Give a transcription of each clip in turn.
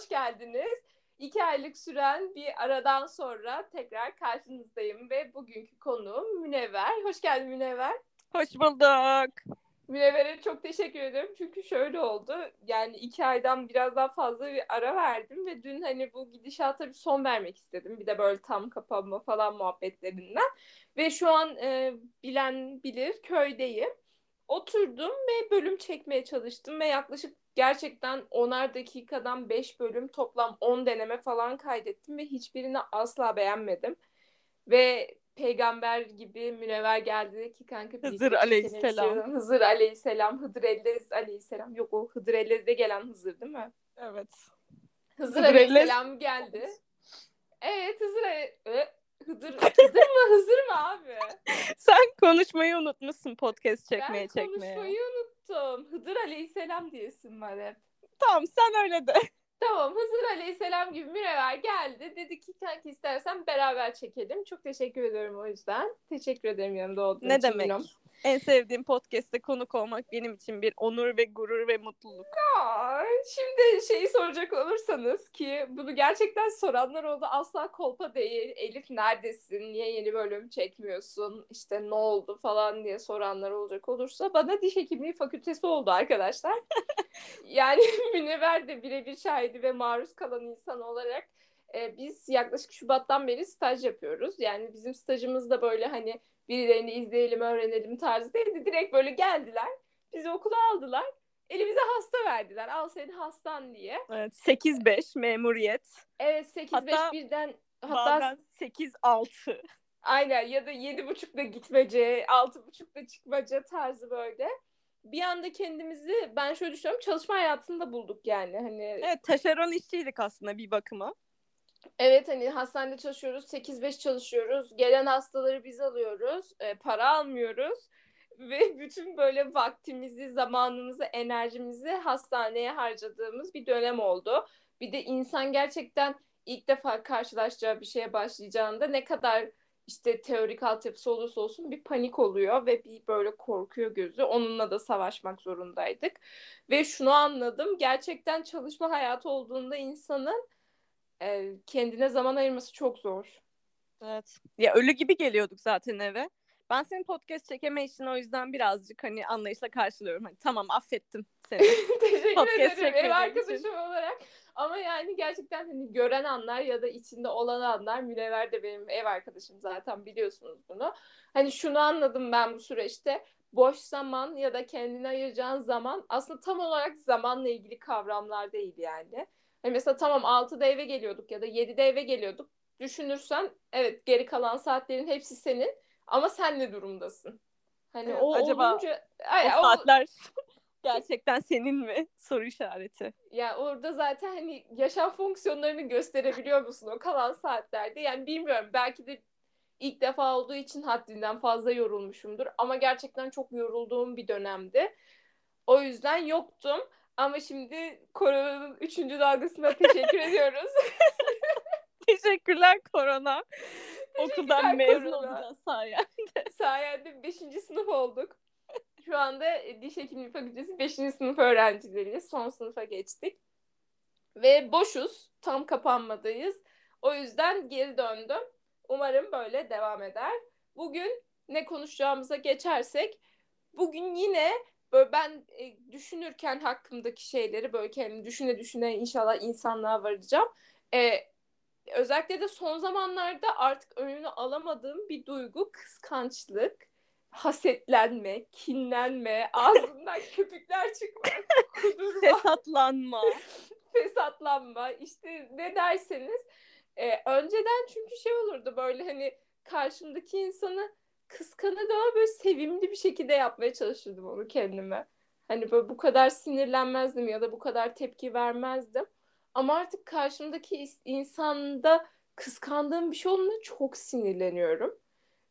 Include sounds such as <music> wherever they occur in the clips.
hoş geldiniz. İki aylık süren bir aradan sonra tekrar karşınızdayım ve bugünkü konuğum Münevver. Hoş geldin Münevver. Hoş bulduk. Münevver'e çok teşekkür ederim çünkü şöyle oldu. Yani iki aydan biraz daha fazla bir ara verdim ve dün hani bu gidişata bir son vermek istedim. Bir de böyle tam kapanma falan muhabbetlerinden. Ve şu an e, bilen bilir köydeyim. Oturdum ve bölüm çekmeye çalıştım ve yaklaşık gerçekten onar dakikadan 5 bölüm toplam 10 deneme falan kaydettim ve hiçbirini asla beğenmedim. Ve peygamber gibi münevver geldi ki kanka Hızır aleyhisselam. Hızır aleyhisselam, Hıdır Ellez aleyhisselam. Yok o Hıdır Ellez'de gelen Hızır değil mi? Evet. Hızır, Hızır aleyhisselam geldi. Evet Hızır e, Hıdır, Hıdır mı Hızır mı abi? <laughs> Sen konuşmayı unutmuşsun podcast çekmeye ben çekmeye. Ben konuşmayı unuttum. Hıdır aleyhisselam diyesin var hep. Tamam sen öyle de. Tamam Hızır Aleyhisselam gibi Mürever geldi. Dedi ki kanki istersen beraber çekelim. Çok teşekkür ederim o yüzden. Teşekkür ederim yanımda olduğun ne için. Ne demek? Bilmiyorum. En sevdiğim podcast'te konuk olmak benim için bir onur ve gurur ve mutluluk. Aa, şimdi şeyi soracak olursanız ki bunu gerçekten soranlar oldu. Asla kolpa değil. Elif neredesin? Niye yeni bölüm çekmiyorsun? İşte ne oldu falan diye soranlar olacak olursa bana diş hekimliği fakültesi oldu arkadaşlar. <laughs> yani <laughs> Münevver de birebir şahidi ve maruz kalan insan olarak e, biz yaklaşık Şubat'tan beri staj yapıyoruz. Yani bizim stajımız da böyle hani birilerini izleyelim, öğrenelim tarzı değildi. Direkt böyle geldiler. Bizi okula aldılar. Elimize hasta verdiler. Al senin hastan diye. Evet 8-5 memuriyet. Evet 8-5 birden hatta bazen 8-6. Aynen ya da 7.30'da gitmece, 6.30'da çıkmaca tarzı böyle. Bir anda kendimizi ben şöyle düşünüyorum çalışma hayatında bulduk yani. Hani Evet taşeron işçiydik aslında bir bakıma. Evet hani hastanede çalışıyoruz. 8-5 çalışıyoruz. Gelen hastaları biz alıyoruz. E, para almıyoruz. <laughs> Ve bütün böyle vaktimizi, zamanımızı, enerjimizi hastaneye harcadığımız bir dönem oldu. Bir de insan gerçekten ilk defa karşılaşacağı bir şeye başlayacağında ne kadar işte teorik altyapısı olursa olsun bir panik oluyor ve bir böyle korkuyor gözü. Onunla da savaşmak zorundaydık. Ve şunu anladım. Gerçekten çalışma hayatı olduğunda insanın kendine zaman ayırması çok zor. Evet. Ya ölü gibi geliyorduk zaten eve. Ben senin podcast çekeme için o yüzden birazcık hani anlayışla karşılıyorum. Hani tamam affettim seni. <laughs> Teşekkür podcast ederim ev arkadaşım için. olarak. Ama yani gerçekten hani gören anlar ya da içinde olan anlar Münevver de benim ev arkadaşım zaten biliyorsunuz bunu. Hani şunu anladım ben bu süreçte. Boş zaman ya da kendine ayıracağın zaman aslında tam olarak zamanla ilgili kavramlar değil yani. Hani mesela tamam 6'da eve geliyorduk ya da 7'de eve geliyorduk. Düşünürsen evet geri kalan saatlerin hepsi senin ama sen ne durumdasın? Hani evet, o acaba olunca ay, o saatler o... <laughs> gerçekten senin mi? Soru işareti. Ya yani orada zaten hani yaşam fonksiyonlarını gösterebiliyor musun o kalan saatlerde? Yani bilmiyorum belki de ilk defa olduğu için haddinden fazla yorulmuşumdur ama gerçekten çok yorulduğum bir dönemdi. O yüzden yoktum. Ama şimdi koronanın üçüncü dalgasına <laughs> teşekkür ediyoruz. <laughs> Teşekkürler korona. Okuldan mezun olacağız sayende. <laughs> Sayende beşinci sınıf olduk. Şu anda e, Diş Hekimliği Fakültesi beşinci sınıf öğrencileriyiz. Son sınıfa geçtik. Ve boşuz. Tam kapanmadayız. O yüzden geri döndüm. Umarım böyle devam eder. Bugün ne konuşacağımıza geçersek bugün yine böyle ben e, düşünürken hakkımdaki şeyleri böyle kendim düşüne düşüne inşallah insanlığa varacağım. E, özellikle de son zamanlarda artık önünü alamadığım bir duygu kıskançlık, hasetlenme, kinlenme, <laughs> ağzından köpükler çıkma, kudurma. Fesatlanma. <laughs> Fesatlanma işte ne derseniz. E, önceden çünkü şey olurdu böyle hani karşımdaki insanı kıskanırdım ama böyle sevimli bir şekilde yapmaya çalışırdım onu kendime. Hani böyle bu kadar sinirlenmezdim ya da bu kadar tepki vermezdim. Ama artık karşımdaki insanda kıskandığım bir şey olduğunda çok sinirleniyorum.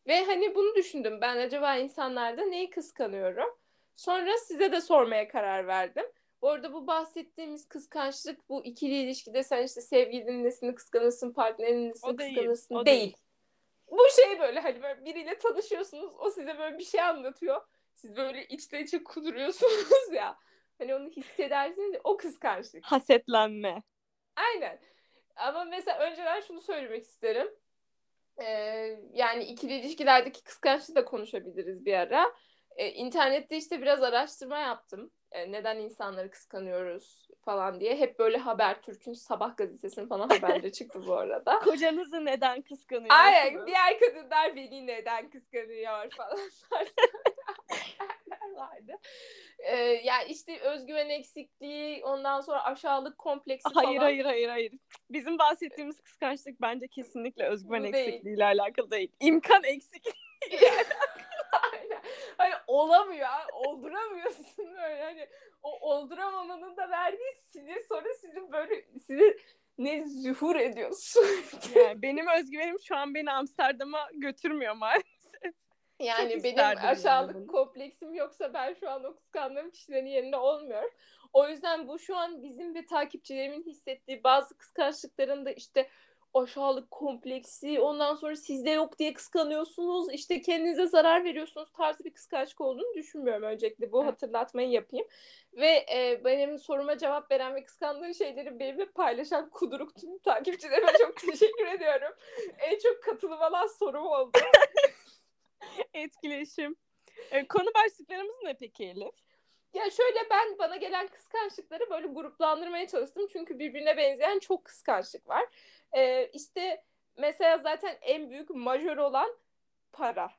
Ve hani bunu düşündüm. Ben acaba insanlarda neyi kıskanıyorum? Sonra size de sormaya karar verdim. Bu arada bu bahsettiğimiz kıskançlık bu ikili ilişkide sen işte sevgilinin nesini kıskanırsın, partnerinin nesini kıskanırsın değil. değil. değil bu şey böyle hani böyle biriyle tanışıyorsunuz o size böyle bir şey anlatıyor. Siz böyle içten içe kuduruyorsunuz <laughs> ya. Hani onu hissedersiniz o kıskançlık. Hasetlenme. Aynen. Ama mesela önceden şunu söylemek isterim. Ee, yani ikili ilişkilerdeki kıskançlığı da konuşabiliriz bir ara. Ee, internette işte biraz araştırma yaptım. Ee, neden insanları kıskanıyoruz falan diye. Hep böyle Habertürk'ün Sabah gazetesinin falan <laughs> haberleri çıktı bu arada. Kocanızı neden kıskanıyorsunuz? Aynen. Diğer kadınlar beni neden kıskanıyor falan. vardı. Ee, yani işte özgüven eksikliği, ondan sonra aşağılık kompleksi Hayır falan. hayır hayır hayır. Bizim bahsettiğimiz kıskançlık bence kesinlikle özgüven Bu değil. eksikliğiyle alakalı değil. İmkan eksikliği. <laughs> Hani olamıyor, olduramıyorsun <laughs> böyle hani o olduramamanın da verdiği sinir sonra sizin böyle sizi ne zuhur ediyorsun. <laughs> Yani benim özgüvenim şu an beni Amsterdam'a götürmüyor maalesef. Yani Çok benim yani aşağılık bunu. kompleksim yoksa ben şu an o kıskandığım kişilerin yerinde olmuyorum. O yüzden bu şu an bizim ve takipçilerimin hissettiği bazı kıskançlıkların da işte aşağılık kompleksi ondan sonra sizde yok diye kıskanıyorsunuz işte kendinize zarar veriyorsunuz tarzı bir kıskançlık olduğunu düşünmüyorum öncelikle. Bu hatırlatmayı yapayım. Ve e, benim soruma cevap veren ve kıskandığım şeyleri benimle paylaşan kuduruk tüm takipçilerime çok <laughs> teşekkür ediyorum. En çok katılım alan sorum oldu. <laughs> Etkileşim. Ee, konu başlıklarımız ne peki Elif? Ya şöyle ben bana gelen kıskançlıkları böyle gruplandırmaya çalıştım. Çünkü birbirine benzeyen çok kıskançlık var. Ee, işte mesela zaten en büyük majör olan para,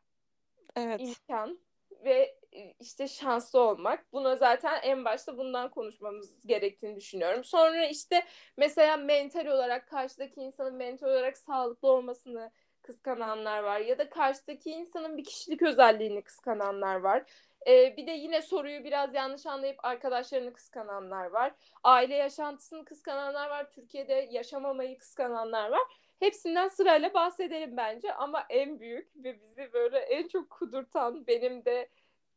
Evet. imkan ve e, işte şanslı olmak. Buna zaten en başta bundan konuşmamız gerektiğini düşünüyorum. Sonra işte mesela mental olarak karşıdaki insanın mental olarak sağlıklı olmasını kıskananlar var. Ya da karşıdaki insanın bir kişilik özelliğini kıskananlar var. Ee, bir de yine soruyu biraz yanlış anlayıp arkadaşlarını kıskananlar var. Aile yaşantısını kıskananlar var. Türkiye'de yaşamamayı kıskananlar var. Hepsinden sırayla bahsedelim bence ama en büyük ve bizi böyle en çok kudurtan benim de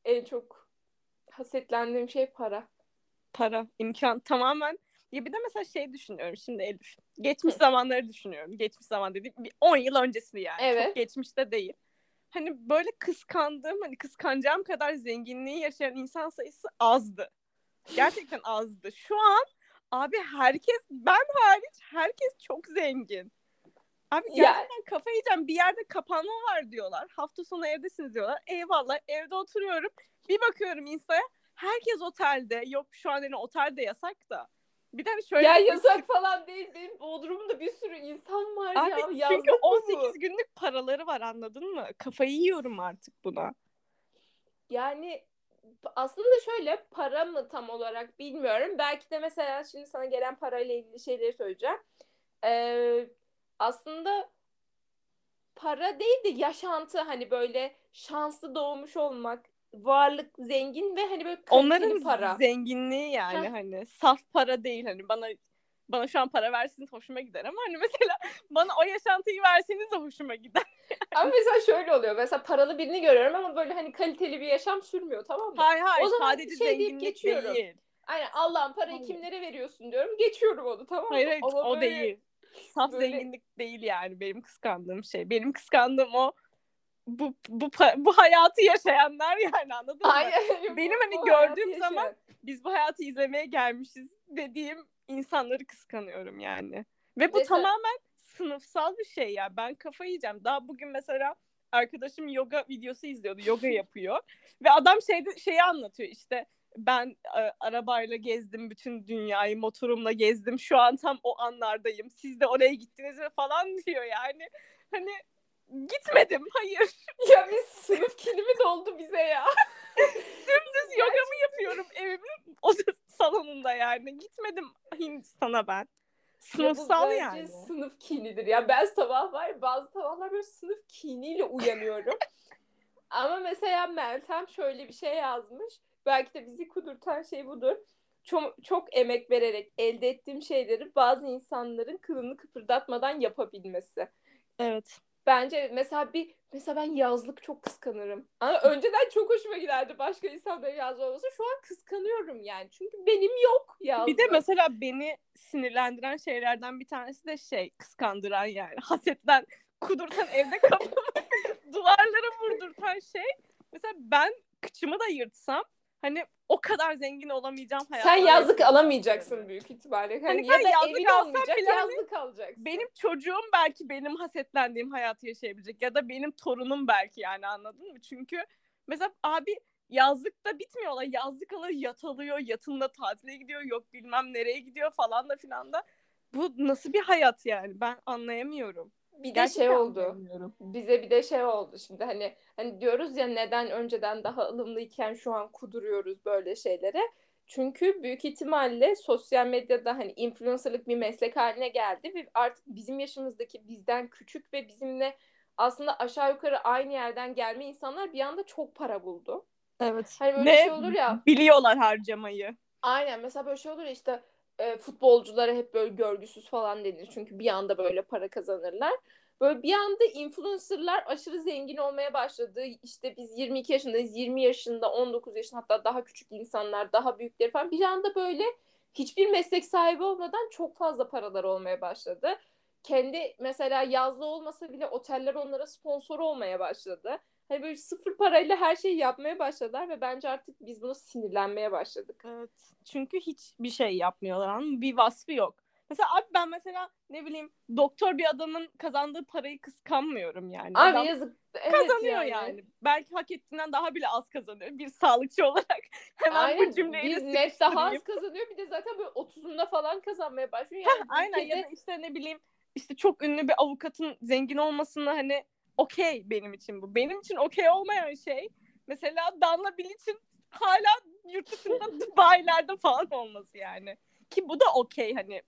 en çok hasetlendiğim şey para. Para, imkan tamamen. Ya bir de mesela şey düşünüyorum şimdi Elif. Geçmiş zamanları düşünüyorum. Geçmiş zaman dediğim bir 10 yıl öncesini yani. Evet. Çok geçmişte değil. Hani böyle kıskandığım, hani kıskanacağım kadar zenginliği yaşayan insan sayısı azdı. Gerçekten azdı. Şu an abi herkes, ben hariç herkes çok zengin. Abi Ya- gerçekten kafa yiyeceğim. Bir yerde kapanma var diyorlar. Hafta sonu evdesiniz diyorlar. Eyvallah evde oturuyorum. Bir bakıyorum Insta'ya. Herkes otelde. Yok şu an yani otelde yasak da. Bir de hani şöyle Ya bir yasak falan değil. Benim Bodrum'da bir sürü insan var Abi ya. çünkü Yazlık mı bu? 18 günlük paraları var anladın mı? Kafayı yiyorum artık buna. Yani aslında şöyle para mı tam olarak bilmiyorum. Belki de mesela şimdi sana gelen parayla ilgili şeyleri söyleyeceğim. Ee, aslında para değil de yaşantı hani böyle şanslı doğmuş olmak, varlık, zengin ve hani böyle Onların para. zenginliği yani Heh. hani saf para değil hani bana bana şu an para versiniz hoşuma gider ama hani <laughs> mesela bana o yaşantıyı verseniz de hoşuma gider. Ama mesela şöyle oluyor. Mesela paralı birini görüyorum ama böyle hani kaliteli bir yaşam sürmüyor tamam mı? Hayır hayır O zaman sadece şey deyip zenginlik geçiyorum. değil. Aynen Allah'ın parayı Hayır. kimlere veriyorsun diyorum. Geçiyorum onu tamam mı? Hayır hayır Ama o böyle- değil. Saf böyle- zenginlik değil yani benim kıskandığım şey. Benim kıskandığım o bu bu bu hayatı yaşayanlar yani anladın mı? Aynen. Benim hani gördüğüm yaşayan. zaman biz bu hayatı izlemeye gelmişiz dediğim insanları kıskanıyorum yani. Ve bu Mesela- tamamen sınıfsal bir şey ya. Ben kafayı yiyeceğim. Daha bugün mesela arkadaşım yoga videosu izliyordu. Yoga <laughs> yapıyor. Ve adam şeyde şeyi anlatıyor işte ben e, arabayla gezdim bütün dünyayı motorumla gezdim. Şu an tam o anlardayım. Siz de oraya gittiniz mi falan diyor yani. Hani gitmedim. Hayır. <laughs> Ya biz sınıf kilimi doldu bize ya. <laughs> Dümdüz yogamı yapıyorum evimin oda salonunda yani. Gitmedim Hindistan'a ben. Sınıfsal Ya yani. sınıf kinidir. Ya ben sabah var bazı sabahlar böyle sınıf kiniyle uyanıyorum. <laughs> Ama mesela Meltem şöyle bir şey yazmış. Belki de bizi kudurtan şey budur. Çok, çok emek vererek elde ettiğim şeyleri bazı insanların kılını kıpırdatmadan yapabilmesi. Evet. Bence mesela bir mesela ben yazlık çok kıskanırım. Ama önceden çok hoşuma giderdi başka insanların yazlığı olması. Şu an kıskanıyorum yani. Çünkü benim yok yazlık. Bir de mesela beni sinirlendiren şeylerden bir tanesi de şey kıskandıran yani <laughs> hasetten kudurtan evde kafamı <laughs> duvarlara vurdurtan şey. Mesela ben kıçımı da yırtsam hani o kadar zengin olamayacağım Sen hayatlar yazlık alamayacaksın büyük ihtimalle. Hani, Hani ya da yazlık evin olmayacak bile hani yazlık alacaksın. Benim çocuğum belki benim hasetlendiğim hayatı yaşayabilecek ya da benim torunum belki yani anladın mı? Çünkü mesela abi yazlıkta bitmiyor olay. Yazlık alır yat alıyor, yatında tatile gidiyor, yok bilmem nereye gidiyor falan da filan da. Bu nasıl bir hayat yani? Ben anlayamıyorum. Bir de Gerçekten şey oldu. bize bir de şey oldu şimdi hani hani diyoruz ya neden önceden daha ılımlıyken şu an kuduruyoruz böyle şeylere. Çünkü büyük ihtimalle sosyal medyada hani influencerlık bir meslek haline geldi ve artık bizim yaşımızdaki bizden küçük ve bizimle aslında aşağı yukarı aynı yerden gelme insanlar bir anda çok para buldu. Evet. Hani böyle Ve şey olur ya biliyorlar harcamayı. Aynen mesela böyle şey olur ya işte e, futbolculara hep böyle görgüsüz falan denir. Çünkü bir anda böyle para kazanırlar. Böyle bir anda influencerlar aşırı zengin olmaya başladı. İşte biz 22 yaşındayız, 20 yaşında, 19 yaşında hatta daha küçük insanlar, daha büyükleri falan bir anda böyle hiçbir meslek sahibi olmadan çok fazla paralar olmaya başladı. Kendi mesela yazlı olmasa bile oteller onlara sponsor olmaya başladı. Hani böyle sıfır parayla her şeyi yapmaya başladılar ve bence artık biz buna sinirlenmeye başladık. Evet. Çünkü hiçbir şey yapmıyorlar anladın mı? Bir vasfı yok. Mesela abi ben mesela ne bileyim doktor bir adamın kazandığı parayı kıskanmıyorum yani. Abi Adam yazık. Evet kazanıyor yani. Belki hak ettiğinden daha bile az kazanıyor. Bir sağlıkçı olarak <laughs> hemen Aynen. bu cümleyi bir net daha az kazanıyor. Bir de zaten böyle 30'unda falan kazanmaya başlıyor. Yani Aynen ya ülkede- da işte ne bileyim işte çok ünlü bir avukatın zengin olmasını hani okey benim için bu. Benim için okey olmayan şey mesela Danla Bilic'in hala yurt dışında <laughs> Dubai'lerde falan olması yani. Ki bu da okey hani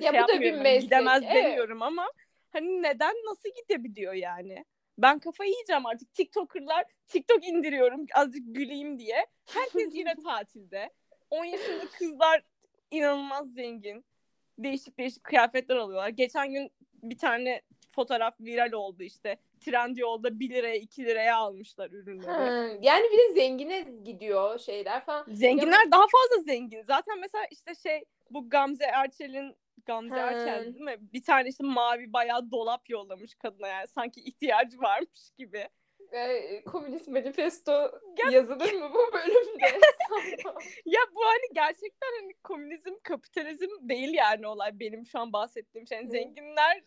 Ya şey bu da bir hani meslek, Gidemez evet. demiyorum ama hani neden nasıl gidebiliyor yani? Ben kafayı yiyeceğim artık. TikToker'lar TikTok indiriyorum azıcık güleyim diye. Herkes yine <laughs> tatilde. 10 yaşında kızlar inanılmaz zengin. Değişik değişik kıyafetler alıyorlar. Geçen gün bir tane fotoğraf viral oldu işte. Trendyol'da 1 liraya 2 liraya almışlar ürünleri. Ha, yani bir de zengine gidiyor şeyler falan. Zenginler daha fazla zengin. Zaten mesela işte şey bu Gamze Erçel'in Gamze Ha. Erçel değil mi? Bir tane işte mavi bayağı dolap yollamış kadına yani sanki ihtiyacı varmış gibi. Ee, Komünist manifesto yazılır mı bu bölümde? <laughs> <laughs> Ya bu hani gerçekten hani komünizm, kapitalizm değil yani olay benim şu an bahsettiğim şey. Yani zenginler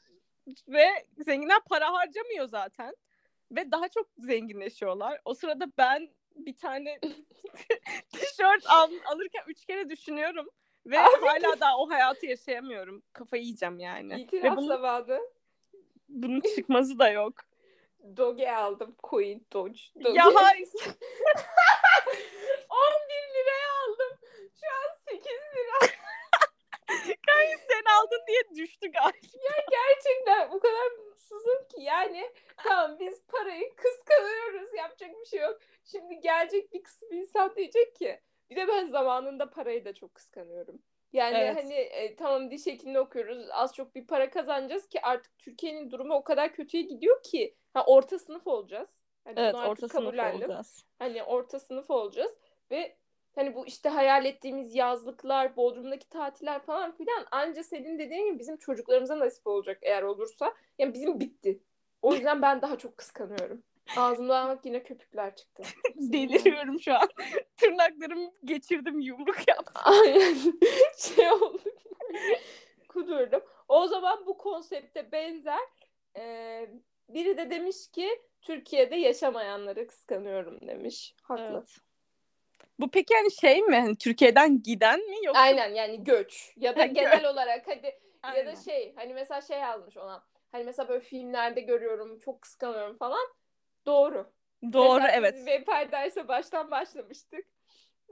ve zenginler para harcamıyor zaten ve daha çok zenginleşiyorlar. O sırada ben bir tane <laughs> tişört al, alırken üç kere düşünüyorum ve hala daha o hayatı yaşayamıyorum. Kafayı yiyeceğim yani. İtiraf ve bunun, zamanı. bunun çıkmazı da yok. Doge aldım. Coin Doge. Doge. ya hayır. <laughs> 11 liraya aldım. Şu an 8 lira. Sen aldın diye düştü galiba. Gerçekten o kadar mutsuzum ki yani tamam biz parayı kıskanıyoruz yapacak bir şey yok. Şimdi gelecek bir kısım insan diyecek ki bir de ben zamanında parayı da çok kıskanıyorum. Yani Evet. hani e, tamam diş hekimliği okuyoruz az çok bir para kazanacağız ki artık Türkiye'nin durumu o kadar kötüye gidiyor ki ha, orta sınıf olacağız. Hani Evet orta sınıf kabullendim. olacağız. Hani orta sınıf olacağız ve hani bu işte hayal ettiğimiz yazlıklar, Bodrum'daki tatiller falan filan anca senin dediğin gibi bizim çocuklarımıza nasip olacak eğer olursa. Yani bizim bitti. O yüzden ben daha çok kıskanıyorum. Ağzımdan yine köpükler çıktı. <laughs> Deliriyorum şu an. <laughs> Tırnaklarımı geçirdim yumruk yaptım. Aynen. <laughs> şey oldu. Kudurdum. O zaman bu konsepte benzer. Ee, biri de demiş ki Türkiye'de yaşamayanları kıskanıyorum demiş. Haklı. Evet. Bu peki yani şey mi? Hani Türkiye'den giden mi yoksa? Aynen yani göç ya da <laughs> genel olarak hadi ya Aynen. da şey hani mesela şey yazmış ona. Hani mesela böyle filmlerde görüyorum çok kıskanıyorum falan. Doğru. Doğru Mesela evet. Vampire Diary's'e baştan başlamıştık.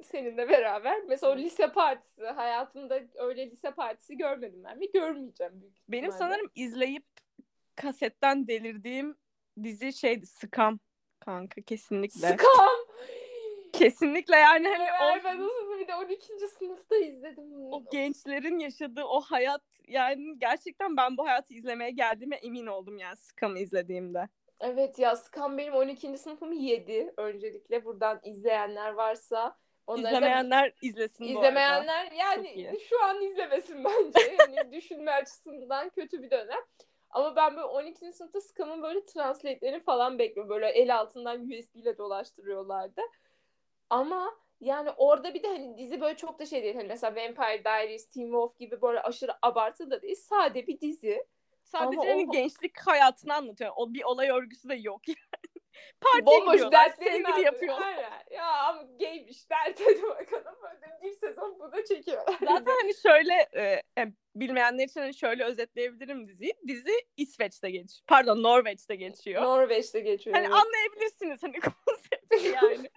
Seninle beraber. Mesela o lise partisi. Hayatımda öyle lise partisi görmedim ben. Ve görmeyeceğim büyük Benim ihtimalle. sanırım izleyip kasetten delirdiğim dizi şeydi Scam kanka kesinlikle. Scam. Kesinlikle yani hani Evet, o, ben uzun bir de 12. sınıfta izledim. o gençlerin yaşadığı o hayat yani gerçekten ben bu hayatı izlemeye geldiğime emin oldum yani Scam'ı izlediğimde. Evet ya Scam benim 12. sınıfımı yedi öncelikle. Buradan izleyenler varsa onları da İzlemeyenler izlesin bu arada. İzlemeyenler yani şu an izlemesin bence. Yani <laughs> düşünme açısından kötü bir dönem. Ama ben böyle 12. sınıfta Scam'ın böyle translate'lerini falan bekliyorum. Böyle el altından USB ile dolaştırıyorlardı. Ama yani orada bir de hani dizi böyle çok da şey değil. Hani mesela Vampire Diaries, Teen Wolf gibi böyle aşırı abartı da değil. Sade bir dizi. Sadece Ama hani o- gençlik hayatını anlatıyor. O bir olay örgüsü de yok yani. <laughs> Partiye Bomboş gidiyorlar, sevgili yapıyorlar. Aynen. Ya ama gaymiş dert hadi bakalım. Böyle bir sezon bunu çekiyorlar. <laughs> Zaten hani şöyle e, yani bilmeyenler için hani şöyle özetleyebilirim diziyi. Dizi İsveç'te geçiyor. Pardon Norveç'te geçiyor. Norveç'te geçiyor. hani evet. anlayabilirsiniz hani <laughs> konsepti yani.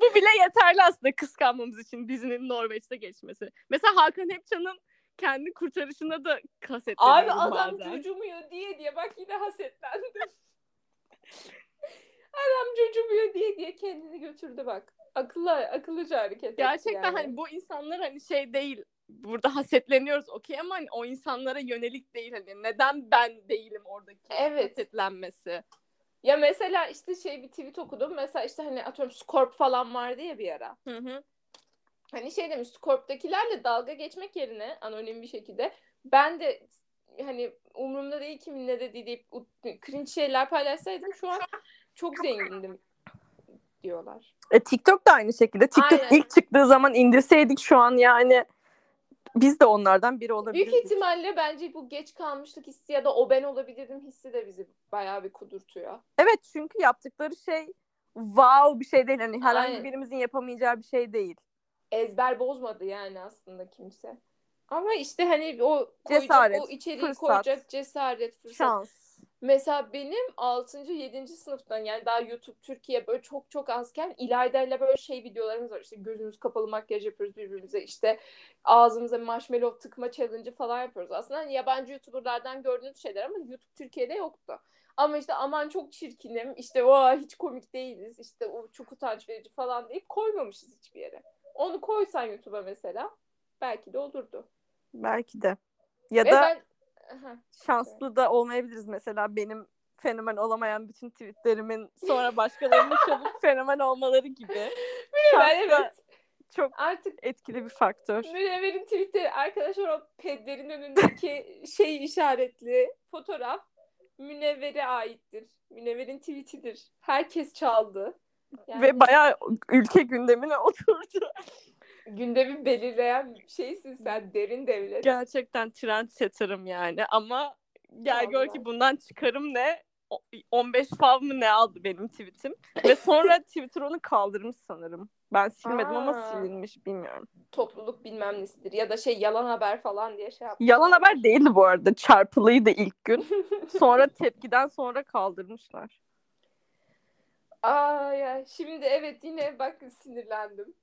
Bu bile yeterli aslında kıskanmamız için dizinin Norveç'te geçmesi. Mesela Hakan Hepcan'ın kendi kurtarışına da Abi kasetleniyorum adam bazen. cucumuyor diye diye bak yine hasetlendim. <laughs> adam cucumuyor diye diye kendini götürdü bak. Akıllı, akıllıca hareket Gerçekten yani. hani bu insanlar hani şey değil. Burada hasetleniyoruz okey ama hani o insanlara yönelik değil hani neden ben değilim oradaki Evet. hasetlenmesi. Ya mesela işte şey bir tweet okudum. Mesela işte hani atıyorum Scorp falan vardı ya bir ara. Hı hı. Hani şey demiş Scorp'takilerle dalga geçmek yerine anonim bir şekilde ben de hani umurumda değil kimin ne dediği deyip cringe şeyler paylaşsaydım şu an çok zengindim diyorlar. E, TikTok da aynı şekilde. TikTok Aynen. ilk çıktığı zaman indirseydik şu an yani biz de onlardan biri Büyük olabilirdik. ihtimalle bence bu geç kalmışlık hissi ya da o ben olabilirdim hissi de bizi bayağı bir kudurtuyor. Evet çünkü yaptıkları şey wow bir şey değil. Hani herhangi Aynen. birimizin yapamayacağı bir şey değil. Ezber bozmadı yani aslında kimse. Ama işte hani o koyacak, Cesaret, o içeriği fırsat. koyacak cesaret, fırsat. Şans. Mesela benim 6. 7. sınıftan yani daha YouTube Türkiye böyle çok çok azken İlayda ile böyle şey videolarımız var. İşte gözümüz kapalı makyaj yapıyoruz birbirimize. İşte ağzımıza marshmallow tıkma challenge falan yapıyoruz. Aslında hani yabancı YouTuber'lardan gördüğünüz şeyler ama YouTube Türkiye'de yoktu. Ama işte aman çok çirkinim, işte o hiç komik değiliz, işte o çok utanç verici falan deyip koymamışız hiçbir yere. Onu koysan YouTube'a mesela belki de olurdu. Belki de. Ya Ve da ben Aha. şanslı da olmayabiliriz mesela benim fenomen olamayan bütün tweetlerimin sonra başkalarının <laughs> çabuk fenomen olmaları gibi. da evet çok artık etkili bir faktör. Münevver'in Twitter arkadaşlar o pedlerin önündeki <laughs> şey işaretli fotoğraf Münevver'e aittir. Münevver'in tweetidir. Herkes çaldı. Yani Ve bayağı ülke gündemine <laughs> oturdu. Gündemi belirleyen şeysin sen derin devlet. Gerçekten trendsetter'ım yani ama gel gör Vallahi. ki bundan çıkarım ne? O- 15 fav mı ne aldı benim tweetim. Ve sonra <laughs> Twitter onu kaldırmış sanırım. Ben silmedim ama Aa. silinmiş bilmiyorum. Topluluk bilmem nesidir. Ya da şey yalan haber falan diye şey yapmış. Yalan haber değildi bu arada. Çarpılıydı ilk gün. <laughs> Sonra tepkiden sonra kaldırmışlar. Aa ya şimdi evet yine bak sinirlendim.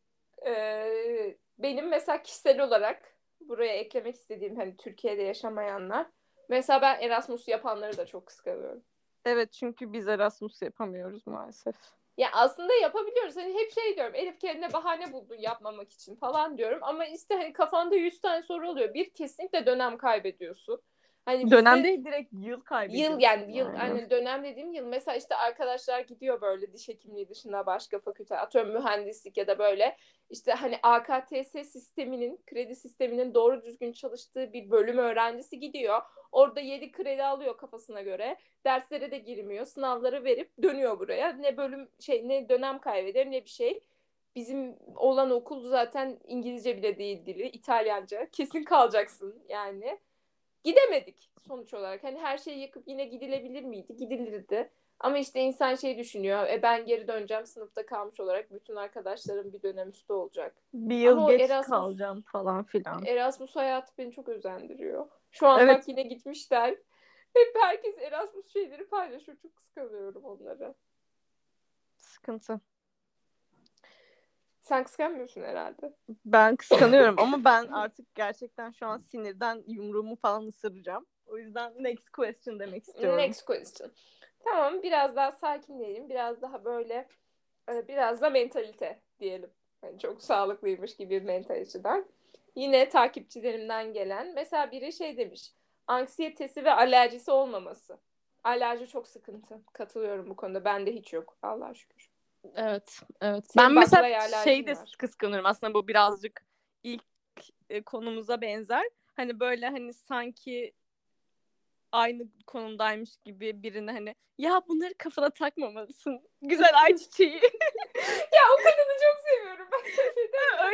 Ee, benim mesela kişisel olarak buraya eklemek istediğim hani Türkiye'de yaşamayanlar. Mesela ben Erasmus yapanları da çok kıskanıyorum. Evet çünkü biz Erasmus yapamıyoruz maalesef. Ya aslında yapabiliyoruz. Hani hep şey diyorum. Elif kendine bahane buldun yapmamak için falan diyorum. Ama işte hani kafanda 100 tane soru oluyor. Bir kesinlikle dönem kaybediyorsun. Hani Dönem değil direkt yıl kaybediyorsun. Yıl yani yıl yani. hani dönem dediğim yıl mesela işte arkadaşlar gidiyor böyle diş hekimliği dışında başka fakülte atıyorum mühendislik ya da böyle işte hani AKTS sisteminin kredi sisteminin doğru düzgün çalıştığı bir bölüm öğrencisi gidiyor. Orada 7 kredi alıyor kafasına göre. Derslere de girmiyor. Sınavları verip dönüyor buraya. Ne bölüm şey ne dönem kaybeder ne bir şey. Bizim olan okul zaten İngilizce bile değil dili. İtalyanca. Kesin kalacaksın yani gidemedik sonuç olarak. Hani her şeyi yakıp yine gidilebilir miydi? Gidilirdi. Ama işte insan şey düşünüyor. E ben geri döneceğim sınıfta kalmış olarak bütün arkadaşlarım bir dönem üstü olacak. Bir yıl Ama geç Erasmus- kalacağım falan filan. Erasmus hayatı beni çok özendiriyor. Şu an Evet. bak yine gitmişler. Hep herkes Erasmus şeyleri paylaşıyor. Çok kıskanıyorum onları. Sıkıntı. Sen kıskanmıyorsun herhalde. Ben kıskanıyorum ama ben artık gerçekten şu an sinirden yumruğumu falan ısıracağım. O yüzden next question demek istiyorum. Next question. Tamam biraz daha sakinleyelim. Biraz daha böyle e, biraz da mentalite diyelim. Yani çok sağlıklıymış gibi bir mentaliteden. Yine takipçilerimden gelen. Mesela biri şey demiş. Anksiyetesi ve alerjisi olmaması. Alerji çok sıkıntı. Katılıyorum bu konuda. Bende hiç yok. Allah'a şükür. Evet, evet. Senin ben mesela şey de var. kıskanıyorum. Aslında bu birazcık ilk e, konumuza benzer. Hani böyle hani sanki aynı konumdaymış gibi birine hani ya bunları kafana takmamalısın. Güzel ayçiçeği. <laughs> <laughs> Ya o kadını çok seviyorum. Ben <laughs>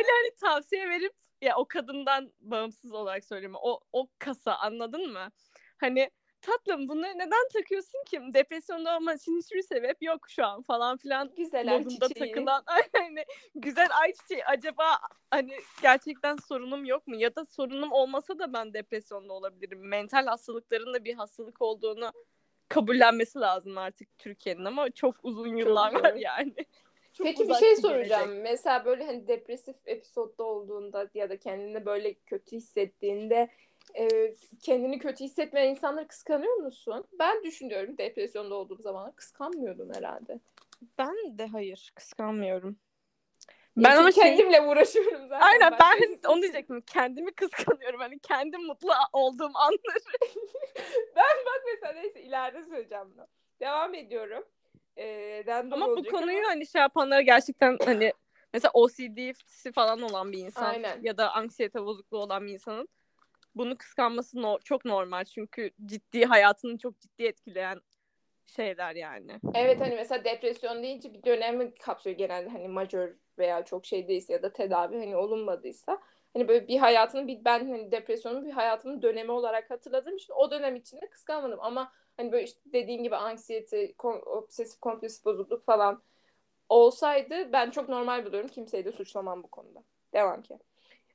kadından bağımsız olarak söylüyorum. O o kasa anladın mı? Hani tatlım bunları neden takıyorsun ki? Depresyonda olman için hiçbir sebep yok şu an falan filan Güzel ay çiçeği. takılan <laughs> hani güzel ayçiçeği acaba hani gerçekten sorunum yok mu ya da sorunum olmasa da ben depresyonda olabilirim. Mental hastalıkların da bir hastalık olduğunu kabullenmesi lazım artık Türkiye'nin ama çok uzun yıllar var zor. yani. Çok Peki bir şey gelecek. soracağım. Mesela böyle hani depresif episodda olduğunda ya da kendini böyle kötü hissettiğinde e, kendini kötü hissetmeyen insanları kıskanıyor musun? Ben düşünüyorum depresyonda olduğum zaman kıskanmıyordum herhalde. Ben de hayır kıskanmıyorum. Ya Ben ama şey- kendimle uğraşıyorum zaten. Aynen ben birisi- onu diyecektim. Kendimi kıskanıyorum. Hani kendim mutlu olduğum anları. <laughs> ben bak mesela neyse ileride söyleyeceğim bunu. Devam ediyorum. Ee, Ama bu konuyu ama- hani şey yapanlara gerçekten hani mesela OCD'si falan olan bir insan Aynen. ya da anksiyete bozukluğu olan bir insanın bunu kıskanması no- çok normal. Çünkü ciddi hayatını çok ciddi etkileyen şeyler yani. Evet hani mesela depresyon deyince bir dönemi kapsıyor genelde hani majör veya çok şey değilse ya da tedavi hani olunmadıysa hani böyle bir hayatını bir ben hani depresyonun bir hayatımın dönemi olarak hatırladığım için o dönem içinde kıskanmadım ama hani böyle işte dediğin gibi anksiyete, kom- obsesif kompulsif bozukluk falan olsaydı ben çok normal buluyorum. Kimseyi de suçlamam bu konuda. Devam ki.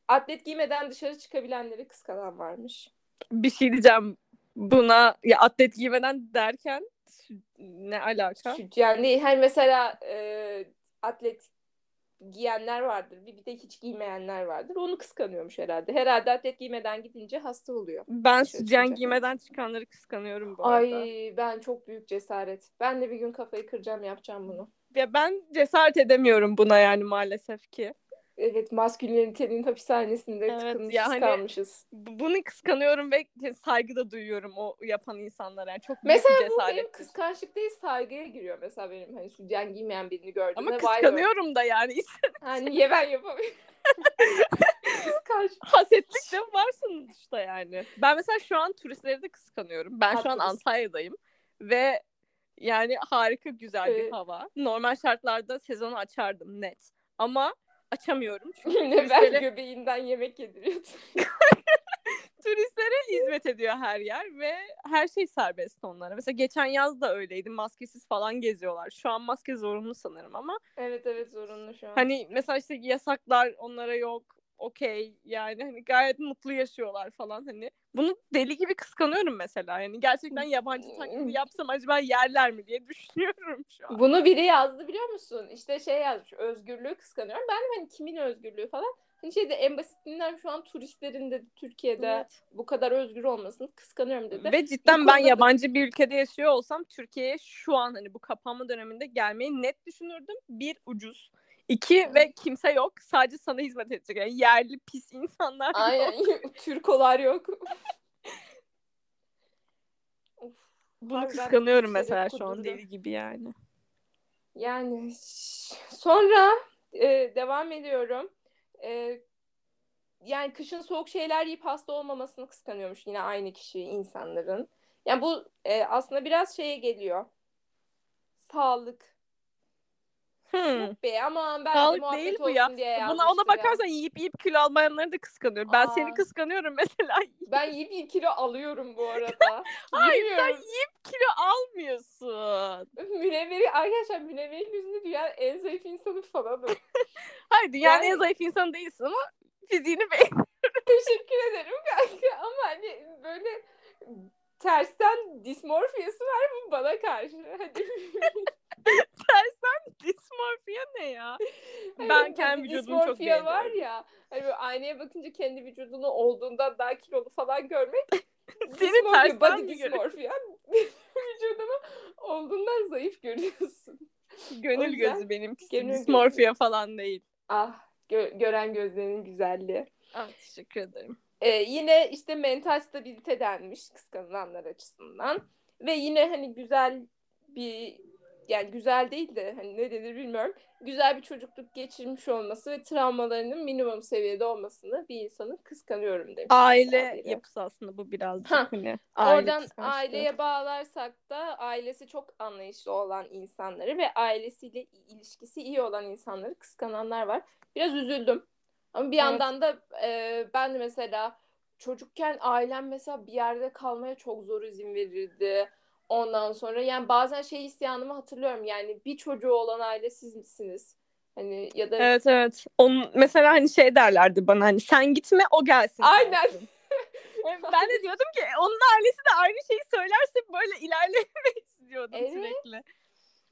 Atlet giymeden dışarı çıkabilenleri kıskanan varmış. Bir şey diyeceğim buna ya atlet giymeden derken ne alaka? Sütyen değil. Hani mesela e, atlet giyenler vardır. Bir, bir de hiç giymeyenler vardır. Onu kıskanıyormuş herhalde. Herhalde atlet giymeden gidince hasta oluyor. Ben sütyen giymeden çıkanları kıskanıyorum bu Ay arada. ben çok büyük cesaret. Ben de bir gün kafayı kıracağım yapacağım bunu. Ya ben cesaret edemiyorum buna yani maalesef ki. Evet maskülinitenin hapishanesinde Evet, tıkınmışız ya hani- kalmışız. Bu- Bunu kıskanıyorum ve saygı da duyuyorum o yapan insanlara. Yani çok Mesela bir bu benim kıskançlık değil saygıya giriyor mesela benim hani sütyen giymeyen birini gördüğümde. Ama vay kıskanıyorum da yani. <laughs> Ha, niye ben yapamıyorum? <laughs> Kıskanç. Hasetlik de var sonuçta yani. Ben mesela şu an turistleri de kıskanıyorum. Ben şu an. Antalya'dayım ve yani harika güzel bir hava. Normal şartlarda sezonu açardım net. Ama açamıyorum çünkü <laughs> Yine ben turistlere, göbeğinden yemek yediriyordum. <laughs> turistlere hizmet ediyor her yer ve her şey serbest onlara. Mesela geçen yaz da öyleydi. Maskesiz falan geziyorlar. Şu an maske zorunlu sanırım ama Evet evet zorunlu şu an. Hani mesela işte yasaklar onlara yok. Okey yani hani gayet mutlu yaşıyorlar falan hani. Bunu deli gibi kıskanıyorum mesela. Yani gerçekten yabancı taklidi yapsam acaba yerler mi diye düşünüyorum şu an. Bunu biri yazdı biliyor musun? İşte şey yazmış. Özgürlüğü kıskanıyorum. Ben hani kimin özgürlüğü falan. Hani şeyde en basitinden şu an turistlerin de Türkiye'de Evet. bu kadar özgür olmasını kıskanıyorum dedi. Ve cidden Bir ben da- yabancı bir ülkede yaşıyor olsam Türkiye'ye şu an hani bu kapanma döneminde gelmeyi net düşünürdüm. Bir ucuz. İki ve kimse yok. Sadece sana hizmet edecek. Yani yerli pis insanlar yok. Aynen. <laughs> Türkolar yok. <laughs> of. Bunu Abi ben kıskanıyorum mesela şu an deli gibi yani. Yani sonra e, devam ediyorum. E, yani kışın soğuk şeyler yiyip hasta olmamasını kıskanıyormuş yine aynı kişi insanların. Yani bu e, aslında biraz şeye geliyor. Sağlık. Hmm. Yok be aman ben de Sağlık muhabbet değil bu ya. diye Buna ona ya. bakarsan yiyip yiyip kilo almayanları da kıskanıyorum. Ben Aa. seni kıskanıyorum <laughs> mesela. Ben yiyip bir kilo alıyorum bu arada. <laughs> Hayır sen yiyip kilo almıyorsun. Münevveri arkadaşlar Münevver'in yüzünde dünyanın en zayıf insanı falanım. <laughs> Hayır dünyanın Yani- en zayıf insanı değilsin ama fiziğini beğen. Teşekkür ederim kanka ama hani böyle tersten dismorfiyası var mı bana karşı? Hadi. Tersen dismorfiya ne ya? Ben Hani kendi bir vücudumu çok dismorfiya var beğeniyorum. ya. Hani aynaya bakınca kendi vücudunu olduğundan daha kilolu falan görmek. <laughs> Seni tersten body dysmorphia. <laughs> Vücudunu olduğundan zayıf görüyorsun. Gönül yüzden gözü benimkisi. gönül gözü. dismorfiya falan değil. Ah gö- gören gözlerinin güzelliği. Ah, teşekkür ederim. Ee, yine işte mental stabilite denmiş kıskanılanlar açısından. Ve yine hani güzel bir yani güzel değil de hani ne denir bilmiyorum. Güzel bir çocukluk geçirmiş olması ve travmalarının minimum seviyede olmasını bir insanın kıskanıyorum demiş. Aile biri. yapısı aslında bu birazcık Ha, hani. Aile Oradan kıskançlığı. aileye bağlarsak da ailesi çok anlayışlı olan insanları ve ailesiyle ilişkisi iyi olan insanları kıskananlar var. Biraz üzüldüm. Ama bir yandan da e, ben de mesela çocukken ailem mesela bir yerde kalmaya çok zor izin verirdi. Ondan sonra yani bazen şey isyanımı hatırlıyorum. Yani bir çocuğu olan aile siz misiniz? Hani ya da Evet evet. Onun mesela hani şey derlerdi bana hani sen gitme o gelsin. Aynen. <laughs> ben de diyordum ki onun ailesi de aynı şeyi söylerse böyle ilerlemek istiyordum Evet. sürekli.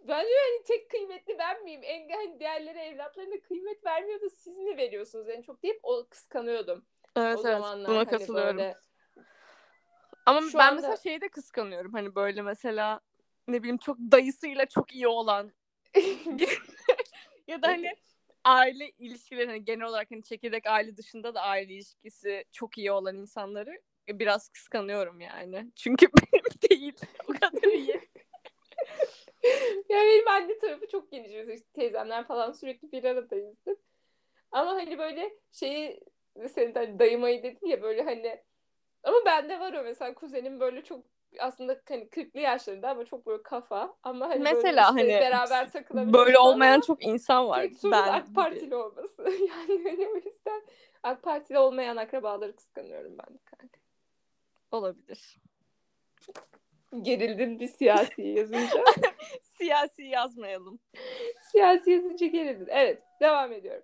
Ben diyorum hani tek kıymetli ben miyim? En hani diğerleri evlatlarına kıymet vermiyor da siz mi veriyorsunuz en çok deyip o kıskanıyordum. Evet o evet zamanlar buna hani katılıyorum. böyle. Ama Şu ben anda- mesela şeyi de kıskanıyorum hani böyle mesela ne bileyim çok dayısıyla çok iyi olan <laughs> ya da hani aile ilişkileri hani genel olarak hani çekirdek aile dışında da aile ilişkisi çok iyi olan insanları biraz kıskanıyorum yani. <laughs> Çünkü benim değil o kadar iyi. Ya benim anne tarafı çok geniş. İşte teyzemler falan sürekli bir aradayızdır. Ama hani böyle şeyi senin de hani dayımayı dedin ya böyle hani ama bende var o mesela kuzenim böyle çok aslında hani 40'lı yaşlarında ama çok böyle kafa ama hani böyle Mesela işte hani beraber takılabiliyoruz Böyle olmayan ama çok insan var. tek ben AK. Partili olması. <laughs> Yani hani o yüzden AK Partili olmayan akrabaları kıskanıyorum ben kanka. olabilir. Gerildin bir siyasi yazınca. <laughs> Siyasi yazmayalım. Siyasi yazınca gerildin. Evet, devam ediyorum.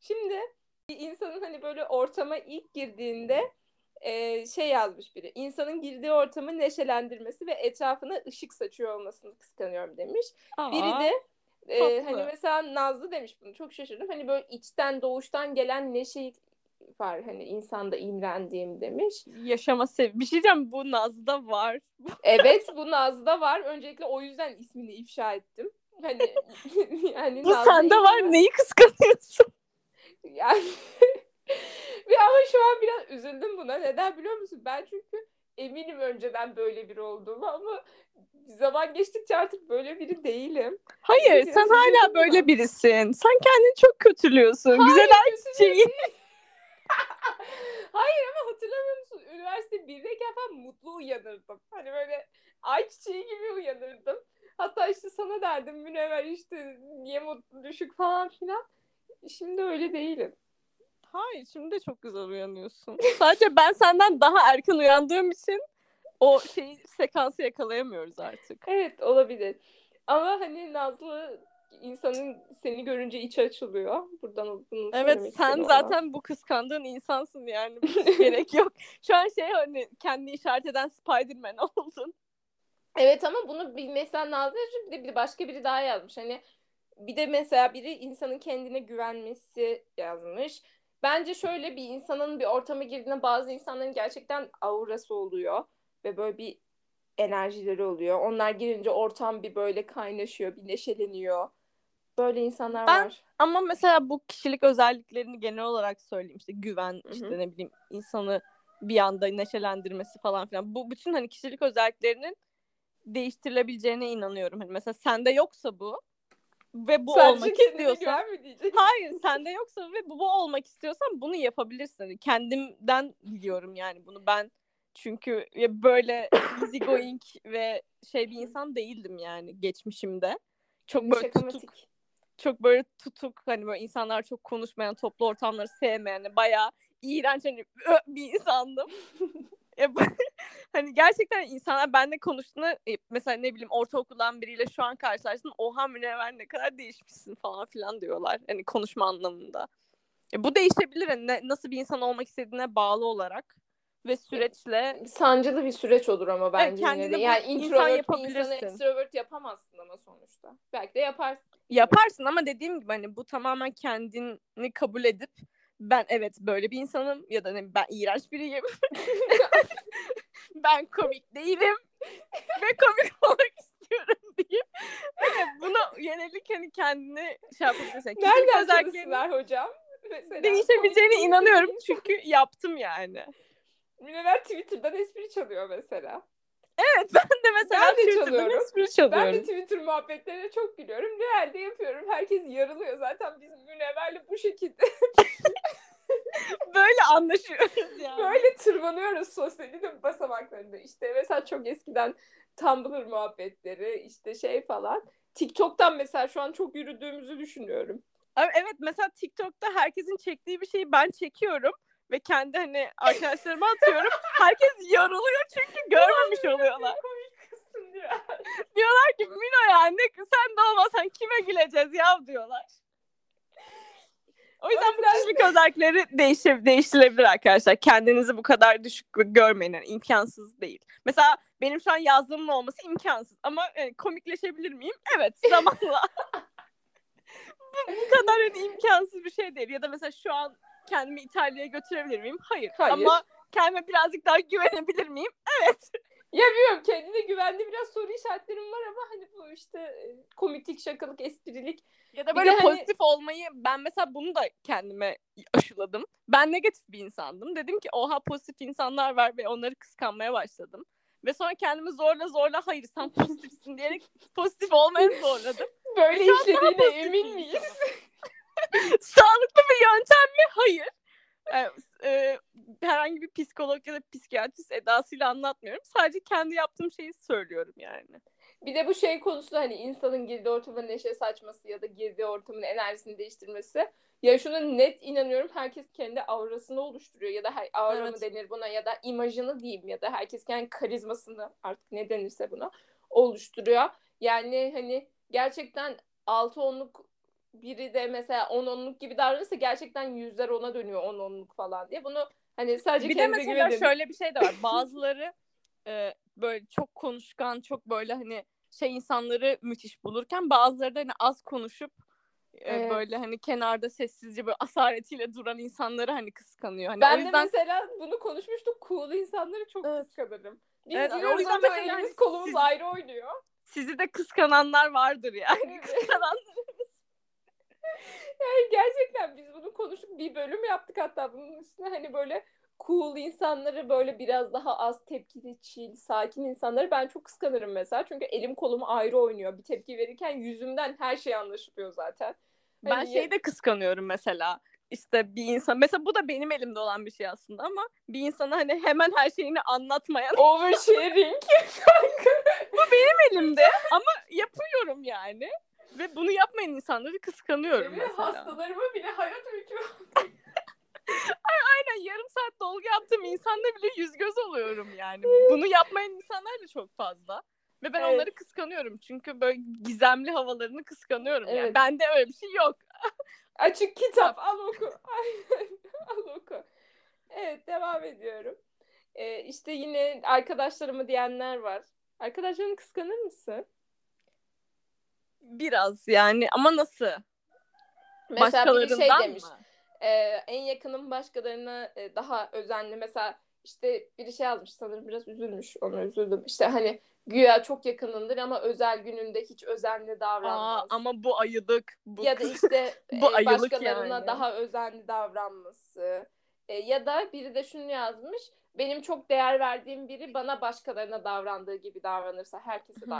Şimdi bir insanın hani böyle ortama ilk girdiğinde e, şey yazmış biri. İnsanın girdiği ortamı neşelendirmesi ve etrafına ışık saçıyor olmasını kıskanıyorum demiş. Biri Aa, de e, hani mesela Nazlı demiş bunu. Çok şaşırdım. Hani böyle içten doğuştan gelen neşe var. Hani insanda imrendiğim demiş. yaşama sev. Bir şey diyeceğim bu Naz'da var. <laughs> Evet bu Nazlı'da var. Öncelikle o yüzden ismini ifşa ettim. Hani <laughs> yani Bu Nazlı sende var. Neyi kıskanıyorsun? <laughs> Yani <laughs> ve ama şu an biraz üzüldüm buna. Neden biliyor musun? Ben çünkü eminim önceden böyle biri olduğumu ama zaman geçtikçe artık böyle biri değilim. Hayır Biraz sen hala böyle birisin. Sen kendini çok kötülüyorsun. Güzel Kötü şeyi. değil. <laughs> <laughs> Hayır ama hatırlamıyor musun? Üniversite 1'deyken falan mutlu uyanırdım. Hani böyle ayçiçeği gibi uyanırdım. Hatta işte sana derdim Münevver işte niye mutlu düşük falan filan. Şimdi öyle değilim. Hayır şimdi de çok güzel uyanıyorsun. Sadece ben senden daha erken uyandığım için o şeyi sekansı yakalayamıyoruz artık. Evet olabilir. Ama hani Nazlı insanın seni görünce içi açılıyor. Buradan bunu Evet sen ona. zaten bu kıskandığın insansın yani. <laughs> Gerek yok. Şu an şey hani kendini işaret eden Spider-Man <laughs> oldun. Evet ama bunu bir mesela Nazlı bir de bir başka biri daha yazmış. Hani bir de mesela biri insanın kendine güvenmesi yazmış. Bence şöyle bir insanın bir ortama girdiğinde bazı insanların gerçekten aurası oluyor ve böyle bir enerjileri oluyor. Onlar girince ortam bir böyle kaynaşıyor, bir neşeleniyor. Böyle insanlar Ben- var. Ama mesela bu kişilik özelliklerini genel olarak söyleyeyim işte güven Hı hı. işte ne bileyim insanı bir anda neşelendirmesi falan filan. Bu bütün hani kişilik özelliklerinin değiştirilebileceğine inanıyorum. Hani mesela sende yoksa bu ve bu Sadece olmak istiyorsan mi diyeceksin? Hayır sende yoksa ve bu, bu olmak istiyorsan bunu yapabilirsin. Kendimden biliyorum yani bunu ben çünkü böyle <coughs> easy going ve şey bir insan değildim yani geçmişimde. Çok böyle tutuk, Şakamatik. çok böyle tutuk hani böyle insanlar çok konuşmayan, toplu ortamları sevmeyen, hani bayağı iğrenç hani bir insandım. <laughs> Ya <laughs> bu- hani gerçekten insanlar benimle konuştuğunda e, mesela ne bileyim ortaokuldan biriyle şu an karşılaştın oha Münevver ne kadar değişmişsin falan filan diyorlar. Hani konuşma anlamında. E, bu değişebilir hani ne- nasıl bir insan olmak istediğine bağlı olarak ve süreçle Sancılı bir süreç olur ama bence yine de. bu Yani insan introvert bir yapabilirsin. insanı extrovert yapamazsın ama sonuçta. Belki de yaparsın. yaparsın ama dediğim gibi hani bu tamamen kendini kabul edip ben evet böyle bir insanım ya da ne, ben iğrenç biriyim. <laughs> ben komik değilim ve komik olmak istiyorum deyip hani buna yönelik hani kendini şey yapabilirsin. Nereden tanısınlar hocam? Mesela değişebileceğine inanıyorum çünkü yaptım yani. Münevver Twitter'dan espri çalıyor mesela. Evet ben de mesela Ben de Twitter'dan çalıyorum. espri Ben çalıyorum. de Twitter muhabbetlerine çok gülüyorum. Realde yapıyorum. Herkes yarılıyor. Zaten biz Münevver'le bu şekilde <laughs> Böyle anlaşıyoruz yani. böyle tırmanıyoruz sosyalite basamaklarında. İşte mesela çok eskiden Tumblr muhabbetleri işte şey falan. TikTok'tan mesela şu an çok yürüdüğümüzü düşünüyorum. Evet mesela TikTok'ta herkesin çektiği bir şeyi ben çekiyorum ve kendi hani arkadaşlarıma atıyorum. Herkes yarılıyor çünkü görmemiş oluyorlar. <laughs> Diyorlar ki Mino ya ne sen de olmasan kime güleceğiz ya diyorlar. O yüzden bu kişilik özellikleri değişir, değiştirilebilir arkadaşlar. Kendinizi bu kadar düşük görmeyin. Yani imkansız değil. Mesela benim şu an yazdığımın olması imkansız. Ama e, komikleşebilir miyim? Evet zamanla. <laughs> bu, bu kadar hani imkansız bir şey değil. Ya da mesela şu an kendimi İtalya'ya götürebilir miyim? Hayır. Hayır. Ama kendime birazcık daha güvenebilir miyim? Evet. Ya bilmiyorum kendine güvenli biraz soru işaretlerim var ama hani bu işte e, komiklik, şakalık, esprilik. Ya da Bir böyle hani- pozitif olmayı ben mesela bunu da kendime aşıladım. Ben negatif bir insandım. Dedim ki oha pozitif insanlar var ve onları kıskanmaya başladım. Ve sonra kendimi zorla zorla hayır sen <laughs> pozitifsin diyerek pozitif olmaya zorladım. Böyle işlediğine emin miyiz? <laughs> Sağlıklı bir yöntem mi? Hayır. Yani, e, herhangi bir psikolog ya da psikiyatrist edasıyla anlatmıyorum. Sadece kendi yaptığım şeyi söylüyorum yani. Bir de bu şey konusu hani insanın girdiği ortama neşe saçması ya da girdiği ortamın enerjisini değiştirmesi. Ya şuna net inanıyorum herkes kendi aurasını oluşturuyor ya da her, aura mı Evet. denir buna ya da imajını diyeyim ya da herkes kendi karizmasını artık ne denirse buna oluşturuyor. Yani hani gerçekten 6 onluk biri de mesela 10 onluk gibi davranırsa gerçekten yüzler ona dönüyor 10 onluk falan diye. Bunu hani sadece Bir de mesela güvenin. şöyle bir şey de var. <laughs> Bazıları e, böyle çok konuşkan, çok böyle hani şey insanları müthiş bulurken bazıları da hani az konuşup e, Evet. böyle hani kenarda sessizce böyle asaretiyle duran insanları hani kıskanıyor. Hani Ben o yüzden de mesela bunu konuşmuştuk. Cool insanları çok Evet. kıskanırım. Biz Evet, o giriyoruz yüzden mesela hani kolumuz siz- ayrı oynuyor. sizi de kıskananlar vardır yani. <laughs> Kıskanan <laughs> Yani gerçekten biz bunu konuşup bir bölüm yaptık hatta bunun üstüne hani böyle cool insanları böyle biraz daha az tepkili, chill, sakin insanları ben çok kıskanırım mesela. Çünkü elim kolum ayrı oynuyor. Bir tepki verirken yüzümden her şey anlaşılıyor zaten. Ben Hani şeyi de kıskanıyorum mesela. İşte bir insan mesela bu da benim elimde olan bir şey aslında ama bir insana hani hemen her şeyini anlatmayan Oversharing. <laughs> elimde ama yapıyorum yani. Ve bunu yapmayan insanları kıskanıyorum Benim mesela. hastalarıma bile hayat öykü. <laughs> Aynen yarım saat dolgu yaptığım insanla bile yüz göz oluyorum yani. Bunu yapmayan insanlar da çok fazla. Ve ben Evet. onları kıskanıyorum. Çünkü böyle gizemli havalarını kıskanıyorum. Yani Evet. bende öyle bir şey yok. <laughs> Açık kitap al oku. <laughs> Aynen al oku. Evet devam ediyorum. Ee, işte yine arkadaşlarımı diyenler var. Arkadaşlarını kıskanır mısın? Biraz yani ama nasıl? Mesela biri şey demiş. mı? e, en yakınım başkalarına e, daha özenli. Mesela işte biri şey yazmış sanırım biraz üzülmüş. Ona üzüldüm. İşte hani güya çok yakınındır ama özel gününde hiç özenli davranmaz. Aa, ama bu ayılık. Bu ya da işte <laughs> Bu e, başkalarına yani. daha özenli davranması. E, ya da biri de şunu yazmış. Benim çok değer verdiğim biri bana başkalarına davrandığı gibi davranırsa herkese Hmm, gibi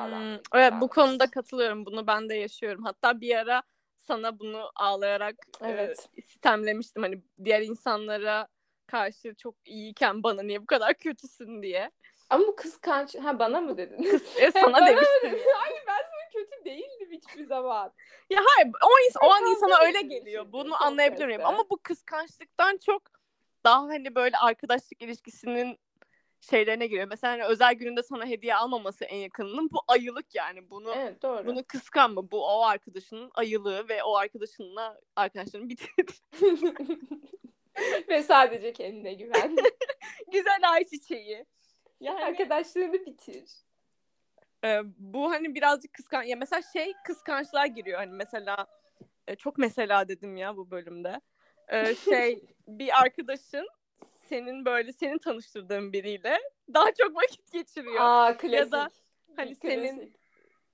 Evet bu davranır. konuda katılıyorum. Bunu ben de yaşıyorum. Hatta bir ara sana bunu ağlayarak Evet. e, sitemlemiştim. Hani diğer insanlara karşı çok iyiyken bana niye bu kadar kötüsün diye. Ama bu kıskanç. Ha bana mı dedin? Kız, e, sana <laughs> Bana demiştim. mı? Hayır ben sana kötü değildim hiçbir zaman. Ya hayır o, ins- o an insana öyle geliyor. Bunu anlayabiliyorum. Ama bu kıskançlıktan çok daha hani böyle arkadaşlık ilişkisinin şeylerine giriyor. Mesela hani özel gününde sana hediye almaması en yakınının bu ayılık yani. Bunu Evet doğru. bunu kıskanma. Bu o arkadaşının ayılığı ve o arkadaşınla arkadaşlarını bitir. <laughs> <laughs> Ve sadece kendine güven. <laughs> Güzel ay çiçeği. Yani Arkadaşlarını bitir. e, bu hani birazcık kıskan ya mesela şey kıskançlığa giriyor hani mesela e, çok mesela dedim ya bu bölümde. E, şey bir arkadaşın senin böyle senin tanıştırdığın biriyle daha çok vakit geçiriyor. Aa klasik. Ya da hani Klasik. senin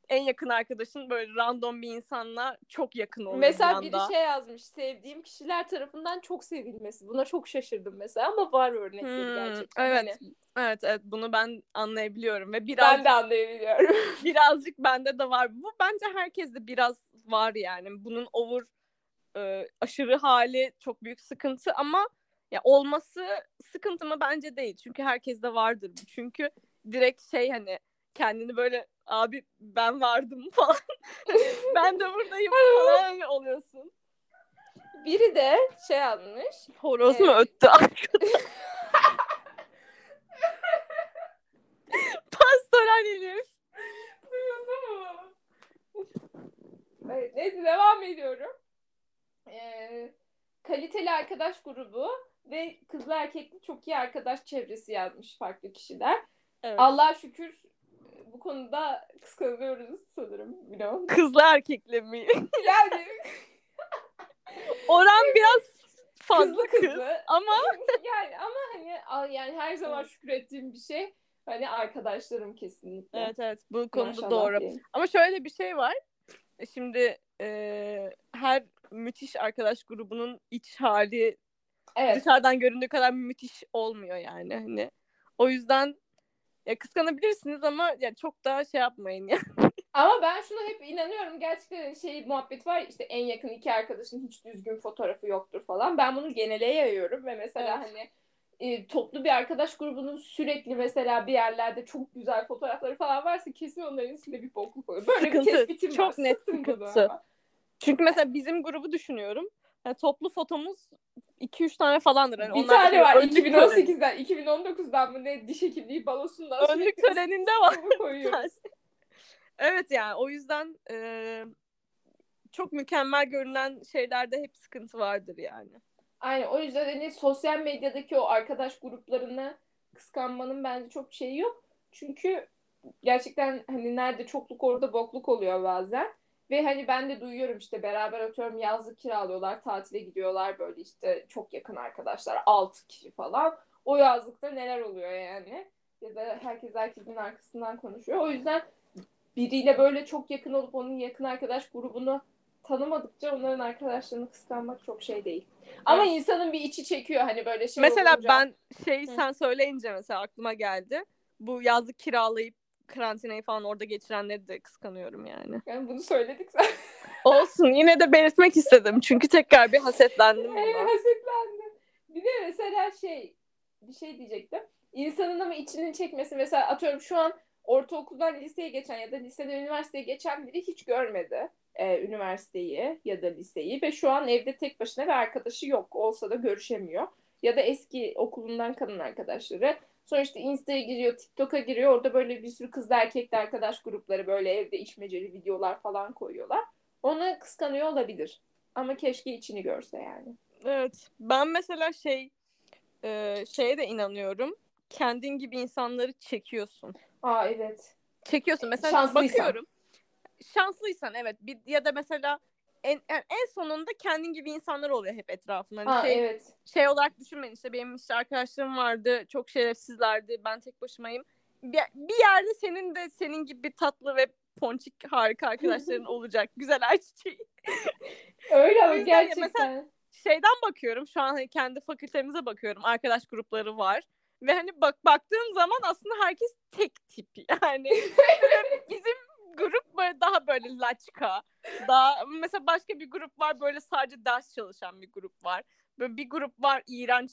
en yakın arkadaşın böyle random bir insanla çok yakın oluyor Mesela bir biri şey yazmış. Sevdiğim kişiler tarafından çok sevilmesi. Buna çok şaşırdım mesela ama var örnekleri Hmm, gerçekten. evet. Hani Evet evet bunu ben anlayabiliyorum ve biraz ben de anlayabiliyorum. <laughs> birazcık bende de var. Bu bence herkeste biraz var yani. Bunun over e, aşırı hali çok büyük sıkıntı ama ya olması sıkıntı mı bence değil. Çünkü herkeste vardır bu. Çünkü direkt şey hani kendini böyle abi ben vardım <laughs> falan. ben de buradayım falan oluyorsun. Biri de şey yazmış. Horoz Evet. mu öttü arkada? <laughs> Pastoral Elif. Duyuldu mu? Evet, neyse devam ediyorum. Ee, kaliteli arkadaş grubu ve kızlı erkekli çok iyi arkadaş çevresi yazmış farklı kişiler. Evet. Allah'a şükür bu konuda kıskanıyoruz sanırım. Bilmiyorum. Kızlı erkekle mi? <laughs> Yani Oran biraz fazla kızlı kız. kızlı. Ama <laughs> yani ama hani yani her zaman şükrettiğim bir şey hani arkadaşlarım kesinlikle. evet evet bu konuda Maşallah doğru. diyeyim. Ama şöyle bir şey var. E, Şimdi e, her müthiş arkadaş grubunun iç hali Evet. dışarıdan göründüğü kadar müthiş olmuyor yani. Hani o yüzden ya kıskanabilirsiniz ama ya çok da şey yapmayın ya. <laughs> Ama ben şuna hep inanıyorum. Gerçekten şey muhabbet var işte en yakın iki arkadaşın hiç düzgün fotoğrafı yoktur falan. Ben bunu genele yayıyorum ve mesela Evet. hani e, toplu bir arkadaş grubunun sürekli mesela bir yerlerde çok güzel fotoğrafları falan varsa kesin onların içinde bir bokluk oluyor. Böyle Sıkıntı. bir tespitim var. Çok net Sıkıntı sıkıntı. Çünkü mesela bizim grubu düşünüyorum. Yani toplu fotomuz 2-3 tane falandır. Hani Bir tane var önlük töreni- 2018'den 2019'dan mı ne diş hekimliği balosundan Önlük töreninde var. <laughs> evet yani o yüzden e, çok mükemmel görünen şeylerde hep sıkıntı vardır yani. Aynen o yüzden hani sosyal medyadaki o arkadaş gruplarını kıskanmanın bence çok şeyi yok. Çünkü gerçekten hani nerede çokluk orada bokluk oluyor bazen. Ve hani ben de duyuyorum işte beraber atıyorum yazlık kiralıyorlar, tatile gidiyorlar böyle işte çok yakın arkadaşlar 6 kişi falan. O yazlıkta neler oluyor yani. Ya da herkes herkesin arkasından konuşuyor. O yüzden biriyle böyle çok yakın olup onun yakın arkadaş grubunu tanımadıkça onların arkadaşlarını kıskanmak çok şey değil. Ama Evet. insanın bir içi çekiyor hani böyle şey mesela olunca. ben şeyi Hı. sen söyleyince mesela aklıma geldi. Bu yazlık kiralayıp karantinayı falan orada geçirenleri de kıskanıyorum yani. Yani bunu söyledik zaten. <laughs> Olsun yine de belirtmek istedim. Çünkü tekrar bir hasetlendim Evet, hasetlendim. Bir de mesela şey bir şey diyecektim. İnsanın ama içinin çekmesi mesela atıyorum şu an ortaokuldan liseye geçen ya da liseden üniversiteye geçen biri hiç görmedi e, üniversiteyi ya da liseyi ve şu an evde tek başına ve arkadaşı yok. Olsa da görüşemiyor. Ya da eski okulundan kalan arkadaşları. Sonra işte Insta'ya giriyor, TikTok'a giriyor. Orada böyle bir sürü kızlı erkekli arkadaş grupları böyle evde içmeceli videolar falan koyuyorlar. Onu kıskanıyor olabilir. Ama keşke içini görse yani. Evet. Ben mesela şey e, şeye de inanıyorum. Kendin gibi insanları çekiyorsun. Aa evet. Çekiyorsun. Mesela Şanslıysan. bakıyorum. Şanslıysan evet. Bir, ya da mesela en, en, en sonunda kendin gibi insanlar oluyor hep etrafında. Hani Aa şey, evet. şey olarak düşünmeyin işte benim işte arkadaşlarım vardı çok şerefsizlerdi ben tek başımayım. Bir, bir yerde senin de senin gibi tatlı ve ponçik harika arkadaşların <laughs> olacak. Güzel her çiçeği. <laughs> Öyle ama gerçekten. Şeyden bakıyorum şu an hani kendi fakültemize bakıyorum arkadaş grupları var. Ve hani bak baktığım zaman aslında herkes tek tip yani. <laughs> Bizim grup böyle daha böyle laçka. Daha mesela başka bir grup var böyle sadece ders çalışan bir grup var. Böyle bir grup var iğrenç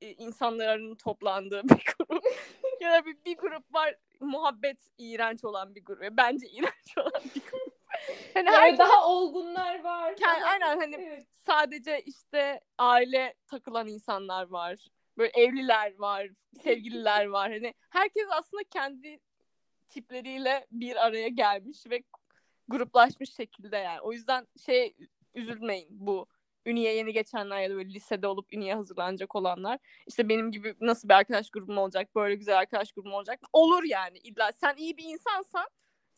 e, insanların toplandığı <laughs> bir grup. ya da bir, bir grup var muhabbet iğrenç olan bir grup. Bence iğrenç olan bir grup. <laughs> Hani Yani herkes daha olgunlar var. Kend- aynen hani Evet. sadece işte aile takılan insanlar var. Böyle evliler var, sevgililer var. Hani herkes aslında kendi tipleriyle bir araya gelmiş ve gruplaşmış şekilde yani. O yüzden şey üzülmeyin bu Üniye yeni geçenler ya da böyle lisede olup Üniye hazırlanacak olanlar. İşte benim gibi nasıl bir arkadaş grubum olacak, böyle güzel arkadaş grubum olacak. Olur yani illa sen iyi bir insansan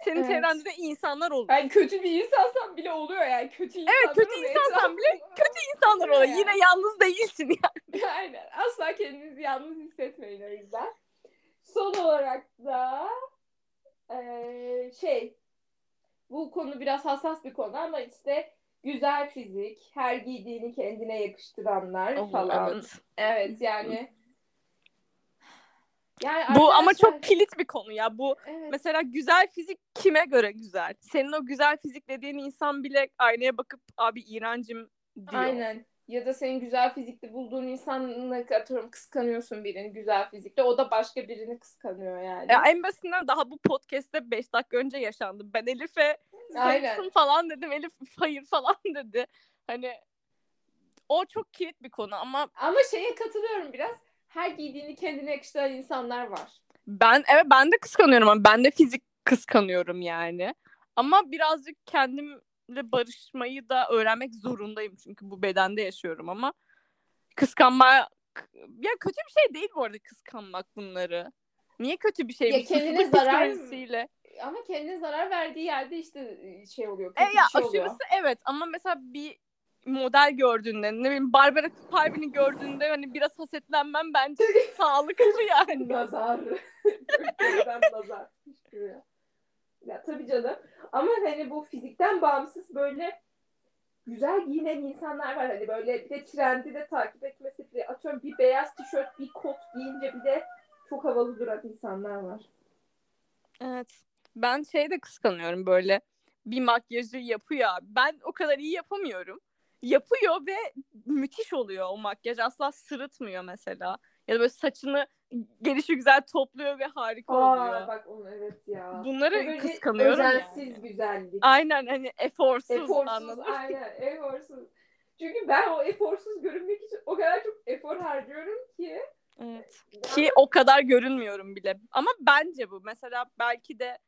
senin Evet. çevrende de insanlar olur. Yani kötü bir insansan bile oluyor yani. Kötü insanlar Evet, kötü insansan bile kötü insanlar Oluyor yani. Yine yalnız değilsin yani. <laughs> Aynen. Asla kendinizi yalnız hissetmeyin o yüzden. Son olarak da eee, şey bu konu biraz hassas bir konu ama işte güzel fizik, her giydiğini kendine yakıştıranlar Oh, falan. evet. Evet yani. Yani Bu ama arkadaşlar- çok kilit bir konu ya. Bu evet. mesela güzel fizik kime göre güzel? Senin o güzel fizik dediğin insan bile aynaya bakıp abi iğrencim diyor. Aynen. Ya da senin güzel fizikli bulduğun insanla atıyorum kıskanıyorsun birini güzel fizikte. O da başka birini kıskanıyor yani. Ya en basitinden daha bu podcast'te 5 dakika önce yaşandı. Ben Elif'e zayıfsın falan dedim. Elif hayır falan <laughs> dedi. Hani o çok kilit bir konu ama Ama şeye katılıyorum biraz. Her giydiğini kendine yakıştıran insanlar var. ben evet ben de kıskanıyorum ama ben de fizik kıskanıyorum yani. Ama birazcık kendimle barışmayı da öğrenmek zorundayım çünkü bu bedende yaşıyorum ama kıskanma ya kötü bir şey değil bu arada kıskanmak bunları. Niye kötü bir şey? Ya bu? kendine zarar-. Ama kendine zarar verdiği yerde işte şey oluyor. E Kötü ya bir şey oluyor. aşırısı evet ama mesela bir model gördüğünde ne bileyim Barbara Palvin'i gördüğünde hani biraz hasetlenmem bence <laughs> sağlıklı yani. Nazar. <laughs> Nazar. Ya tabii canım. Ama hani bu fizikten bağımsız böyle güzel giyinen insanlar var. Hani böyle bir de trendi de takip etmesi bile atıyorum bir beyaz tişört bir kot giyince bir de çok havalı duran insanlar var. Evet. Ben şey de kıskanıyorum böyle bir makyajı yapıyor. Ben o kadar iyi yapamıyorum. Yapıyor ve müthiş oluyor o makyaj. Asla sırıtmıyor mesela. Ya da böyle saçını gelişi güzel topluyor ve harika oluyor. Aa bak onu evet ya. Bunları Bu böyle kıskanıyorum Özensiz yani. güzellik. Aynen hani eforsuz, Eforsuz anladın aynen eforsuz. Çünkü ben o eforsuz görünmek için o kadar çok efor harcıyorum ki. Evet. Ki o kadar görünmüyorum bile. Ama bence bu. Mesela belki de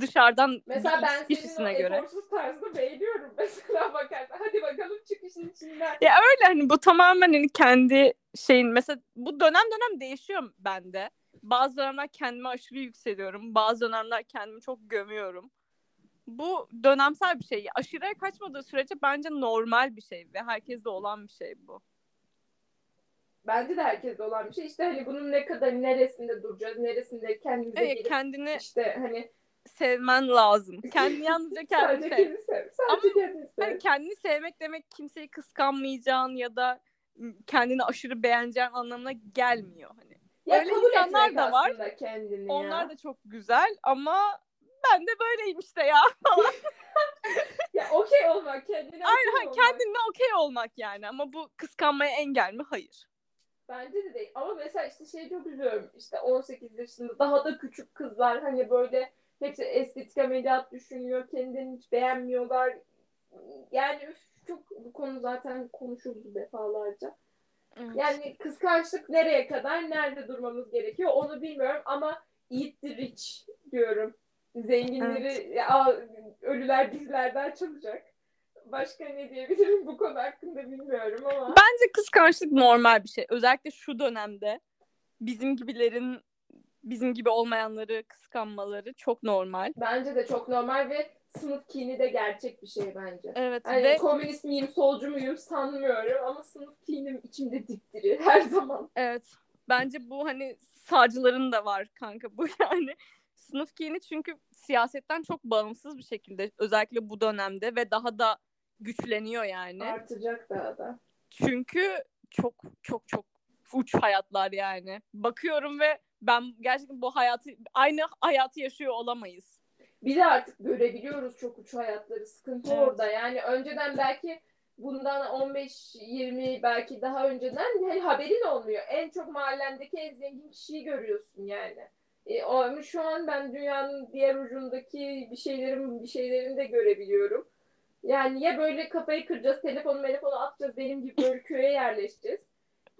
dışarıdan Mesela ben senin kişisine o göre. eforsuz tarzını beğeniyorum <laughs> mesela bakarsan. Hadi bakalım çıkışın içinden. Ya öyle hani bu tamamen hani kendi şeyin mesela bu dönem dönem değişiyor bende. Bazı dönemler kendime aşırı yükseliyorum. Bazı dönemler kendimi çok gömüyorum. Bu dönemsel bir şey. Aşırıya kaçmadığı sürece bence normal bir şey ve herkeste olan bir şey bu. Bence de herkeste olan bir şey. İşte hani bunun ne kadar neresinde duracağız, neresinde kendimize Evet, gelip kendini işte hani sevmen lazım. Kendini <laughs> yalnızca kendini sev. kendini sev. Sadece kendini sev. Hani kendini sevmek demek kimseyi kıskanmayacağın ya da kendini aşırı beğeneceğin anlamına gelmiyor hani. ya öyle kabul insanlar da var. kendini Onlar ya. da çok güzel ama ben de böyleyim işte ya. <laughs> <laughs> Ya okey olmak, kendine Aynen okey ha, olmak. kendinle okey olmak yani ama bu kıskanmaya engel mi? Hayır. Bence de değil. Ama mesela işte şey çok üzüyorum. İşte 18 yaşında daha da küçük kızlar hani böyle hepsi estetik ameliyat düşünüyor. Kendini hiç beğenmiyorlar. Yani üf, çok bu konu zaten konuşuldu defalarca. Yani kıskançlık nereye kadar, nerede durmamız gerekiyor onu bilmiyorum ama eat the rich diyorum. Zenginleri ya, ölüler dizlerden çalacak. Başka ne diyebilirim bu konu hakkında bilmiyorum ama. Bence kıskançlık normal bir şey. Özellikle şu dönemde bizim gibilerin bizim gibi olmayanları kıskanmaları çok normal. Bence de çok normal ve sınıf kini de gerçek bir şey bence. Evet Hani ve komünist miyim, solcu muyum sanmıyorum ama sınıf kinim içimde dipdiri <laughs> her zaman. evet bence bu hani sağcıların da var kanka bu <laughs> yani. Sınıf giyini çünkü siyasetten çok bağımsız bir şekilde özellikle bu dönemde ve daha da güçleniyor yani. Artacak daha da. Çünkü çok çok çok uç hayatlar yani. Bakıyorum ve ben gerçekten bu hayatı aynı hayatı yaşıyor olamayız. Bir de artık görebiliyoruz çok uç hayatları. Sıkıntı Evet. orada. Yani önceden belki bundan 15-20 belki daha önceden hani haberin olmuyor. En çok mahallendeki en zengin kişiyi görüyorsun yani. E, o, ama şu an ben dünyanın diğer ucundaki bir şeylerin bir şeylerini de görebiliyorum. Yani ya böyle kafayı kıracağız, telefonu telefonu atacağız, benim gibi böyle köye yerleşeceğiz.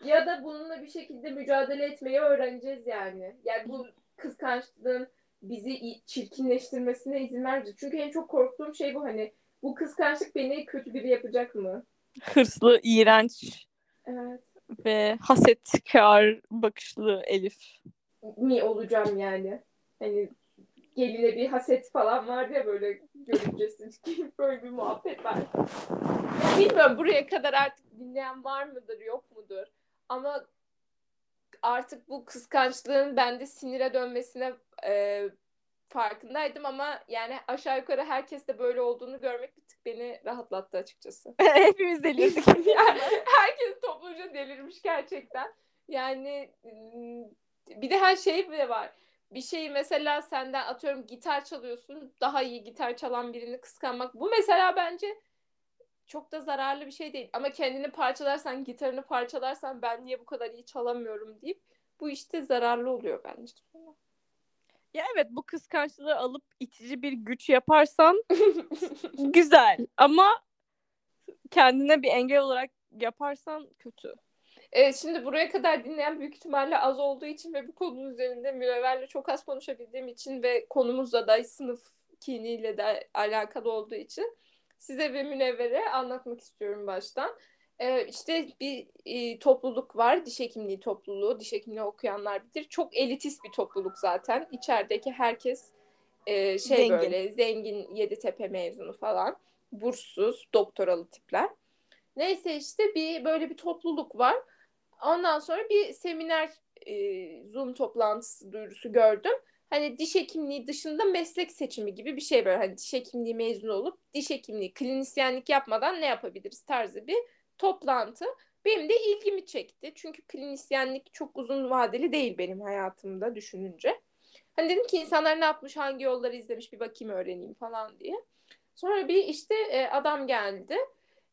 Ya da bununla bir şekilde mücadele etmeyi öğreneceğiz yani. Yani bu kıskançlığın bizi çirkinleştirmesine izin vermeyeceğiz. Çünkü en çok korktuğum şey bu hani bu kıskançlık beni kötü biri yapacak mı? Hırslı, iğrenç Evet. ve hasetkar bakışlı Elif. Mi olacağım yani? Hani geline bir haset falan vardı ya böyle görüncesi <laughs> böyle bir muhabbet var. Ya bilmiyorum buraya kadar artık dinleyen var mıdır yok mudur? Ama artık bu kıskançlığın bende sinire dönmesine e, farkındaydım ama yani aşağı yukarı herkes de böyle olduğunu görmek bir tık beni rahatlattı açıkçası. <laughs> Hepimiz delirdik. <laughs> yani herkes topluca delirmiş gerçekten. Yani bir de her şey bile var. Bir şeyi mesela senden atıyorum gitar çalıyorsun. Daha iyi gitar çalan birini kıskanmak. Bu mesela bence çok da zararlı bir şey değil. Ama kendini parçalarsan, gitarını parçalarsan ben niye bu kadar iyi çalamıyorum deyip bu işte zararlı oluyor bence. ya evet bu kıskançlığı alıp itici bir güç yaparsan <laughs> güzel ama kendine bir engel olarak yaparsan kötü. Evet şimdi buraya kadar dinleyen büyük ihtimalle az olduğu için ve bu konunun üzerinde Münevver'le çok az konuşabildiğim için ve konumuzla da sınıf kiniyle de alakalı olduğu için size ve Münevver'e anlatmak istiyorum baştan. Ee, işte bir e, topluluk var. Diş hekimliği topluluğu. Diş hekimliği okuyanlar bilir. Çok elitist bir topluluk zaten. İçerideki herkes e, şey Zengin. böyle zengin Yeditepe mezunu falan. Burssuz, doktoralı tipler. Neyse işte bir böyle bir topluluk var. Ondan sonra bir seminer e, Zoom toplantısı duyurusu gördüm. Hani diş hekimliği dışında meslek seçimi gibi bir şey böyle. Hani diş hekimliği mezunu olup diş hekimliği, klinisyenlik yapmadan ne yapabiliriz tarzı bir toplantı. Benim de ilgimi çekti. Çünkü klinisyenlik çok uzun vadeli değil benim hayatımda düşününce. Hani dedim ki insanlar ne yapmış, hangi yolları izlemiş bir bakayım öğreneyim falan diye. Sonra bir işte e, adam geldi.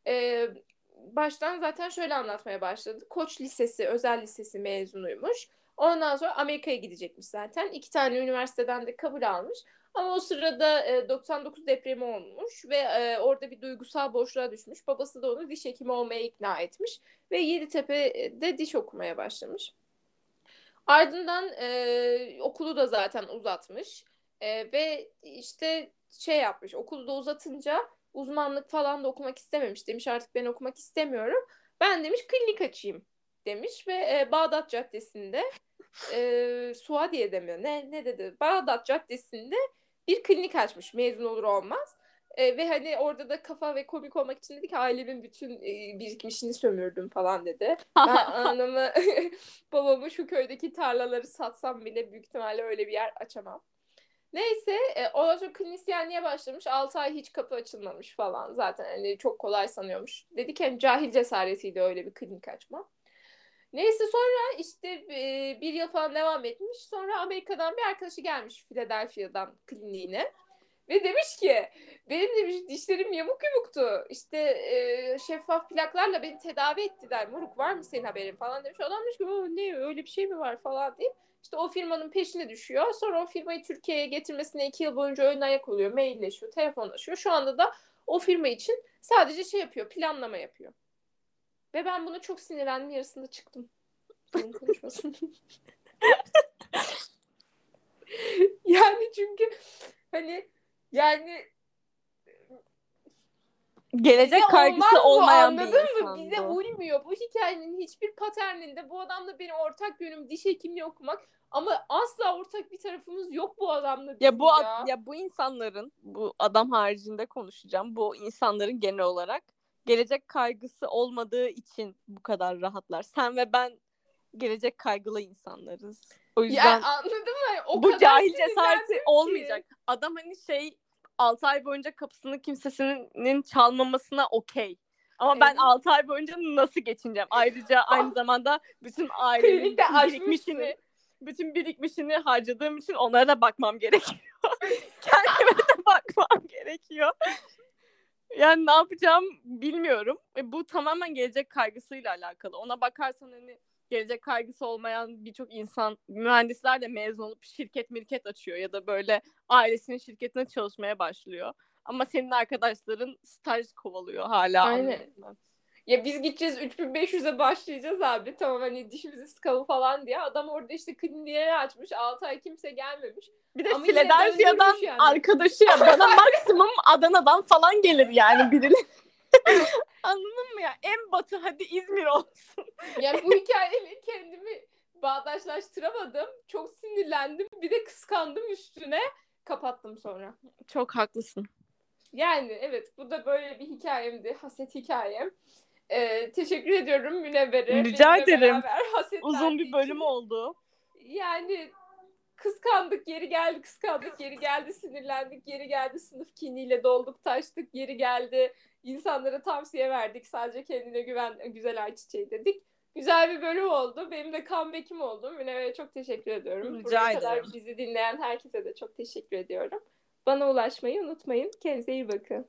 E, baştan zaten şöyle anlatmaya başladı. Koç Lisesi, özel lisesi mezunuymuş. Ondan sonra Amerika'ya gidecekmiş zaten. İki tane üniversiteden de kabul almış. Ama o sırada e, 99 depremi olmuş ve e, orada bir duygusal boşluğa düşmüş. Babası da onu diş hekimi olmaya ikna etmiş ve Yeditepe'de diş okumaya başlamış. Ardından e, okulu da zaten uzatmış E, ve işte şey yapmış. Okulu da uzatınca uzmanlık falan da okumak istememiş. Demiş artık ben okumak istemiyorum. Ben demiş klinik açayım demiş ve e, Bağdat Caddesi'nde e, Suadiye'de mi ne ne dedi Bağdat Caddesi'nde bir klinik açmış mezun olur olmaz. E, ve hani orada da kafa ve komik olmak için dedi ki ailemin bütün e, birikmişini sömürdüm falan dedi. Ben <laughs> anamı <laughs> babamı şu köydeki tarlaları satsam bile büyük ihtimalle öyle bir yer açamam. Neyse e, ondan sonra klinisyenliğe başlamış. 6 ay hiç kapı açılmamış falan. Zaten hani çok kolay sanıyormuş. Dedi ki hani cahil cesaretiydi öyle bir klinik açma. Neyse sonra işte bir yıl falan devam etmiş. Sonra Amerika'dan bir arkadaşı gelmiş Philadelphia'dan kliniğine. Ve demiş ki benim demiş dişlerim yamuk yumuktu. İşte e, şeffaf plaklarla beni tedavi ettiler. Moruk var mı senin haberin falan demiş. Adam demiş ki ne öyle bir şey mi var falan deyip işte o firmanın peşine düşüyor. Sonra o firmayı Türkiye'ye getirmesine iki yıl boyunca ön ayak oluyor. Mailleşiyor, telefonlaşıyor. Şu anda da o firma için sadece şey yapıyor, planlama yapıyor. Ve ben buna çok sinirlendim. Yarısında çıktım. <laughs> <laughs> Yani çünkü hani yani Gelecek bize kaygısı olmaz bu, olmayan bir anladın insan mı? Bize bu. uymuyor. Bu hikayenin hiçbir paterninde bu adamla benim ortak yönüm diş hekimliği okumak ama asla ortak bir tarafımız yok bu adamla Ya bu ya. ya bu insanların bu adam haricinde konuşacağım. Bu insanların genel olarak gelecek kaygısı olmadığı için bu kadar rahatlar. Sen ve ben gelecek kaygılı insanlarız. O yüzden Yani anladın mı? O bu kadar cahil cesareti ki. olmayacak. Adam hani şey 6 ay boyunca kapısını kimsesinin çalmamasına okey. Ama ben Evet. 6 ay boyunca nasıl geçineceğim? Ayrıca aynı zamanda bütün <laughs> ailemin birikmişini bütün birikmişini harcadığım için onlara da bakmam gerekiyor. <laughs> Kendime de bakmam gerekiyor. Yani ne yapacağım bilmiyorum. E, bu tamamen gelecek kaygısıyla alakalı. Ona bakarsan hani gelecek kaygısı olmayan birçok insan mühendisler de mezun olup şirket mirket açıyor ya da böyle ailesinin şirketine çalışmaya başlıyor. Ama senin arkadaşların staj kovalıyor hala. Aynen. anladın mı? Ya biz gideceğiz 3500'e başlayacağız abi. Tamam hani dişimizi sıkalım falan diye. Adam orada işte kliniğe açmış. 6 ay kimse gelmemiş. Bir de Ama Philadelphia'dan yani. arkadaşı ya bana <laughs> maksimum Adana'dan falan gelir yani birileri. <laughs> Anladın mı ya? En batı hadi İzmir olsun. Yani bu hikayeyle kendimi bağdaşlaştıramadım. Çok sinirlendim. Bir de kıskandım üstüne. Kapattım sonra. Çok haklısın. Yani evet bu da böyle bir hikayemdi. Haset hikayem. Ee, teşekkür ediyorum Münevver'e. Rica benimle ederim. Uzun bir için. bölüm oldu. Yani kıskandık, geri geldi, kıskandık, geri geldi, sinirlendik, geri geldi, sınıf kiniyle dolduk, taştık, geri geldi. İnsanlara tavsiye verdik, sadece kendine güven, güzel ayçiçeği dedik. Güzel bir bölüm oldu. Benim de comeback'im oldu. Münevver'e çok teşekkür ediyorum. Rica Buraya ederim. kadar bizi dinleyen herkese de çok teşekkür ediyorum. Bana ulaşmayı unutmayın. Kendinize iyi bakın.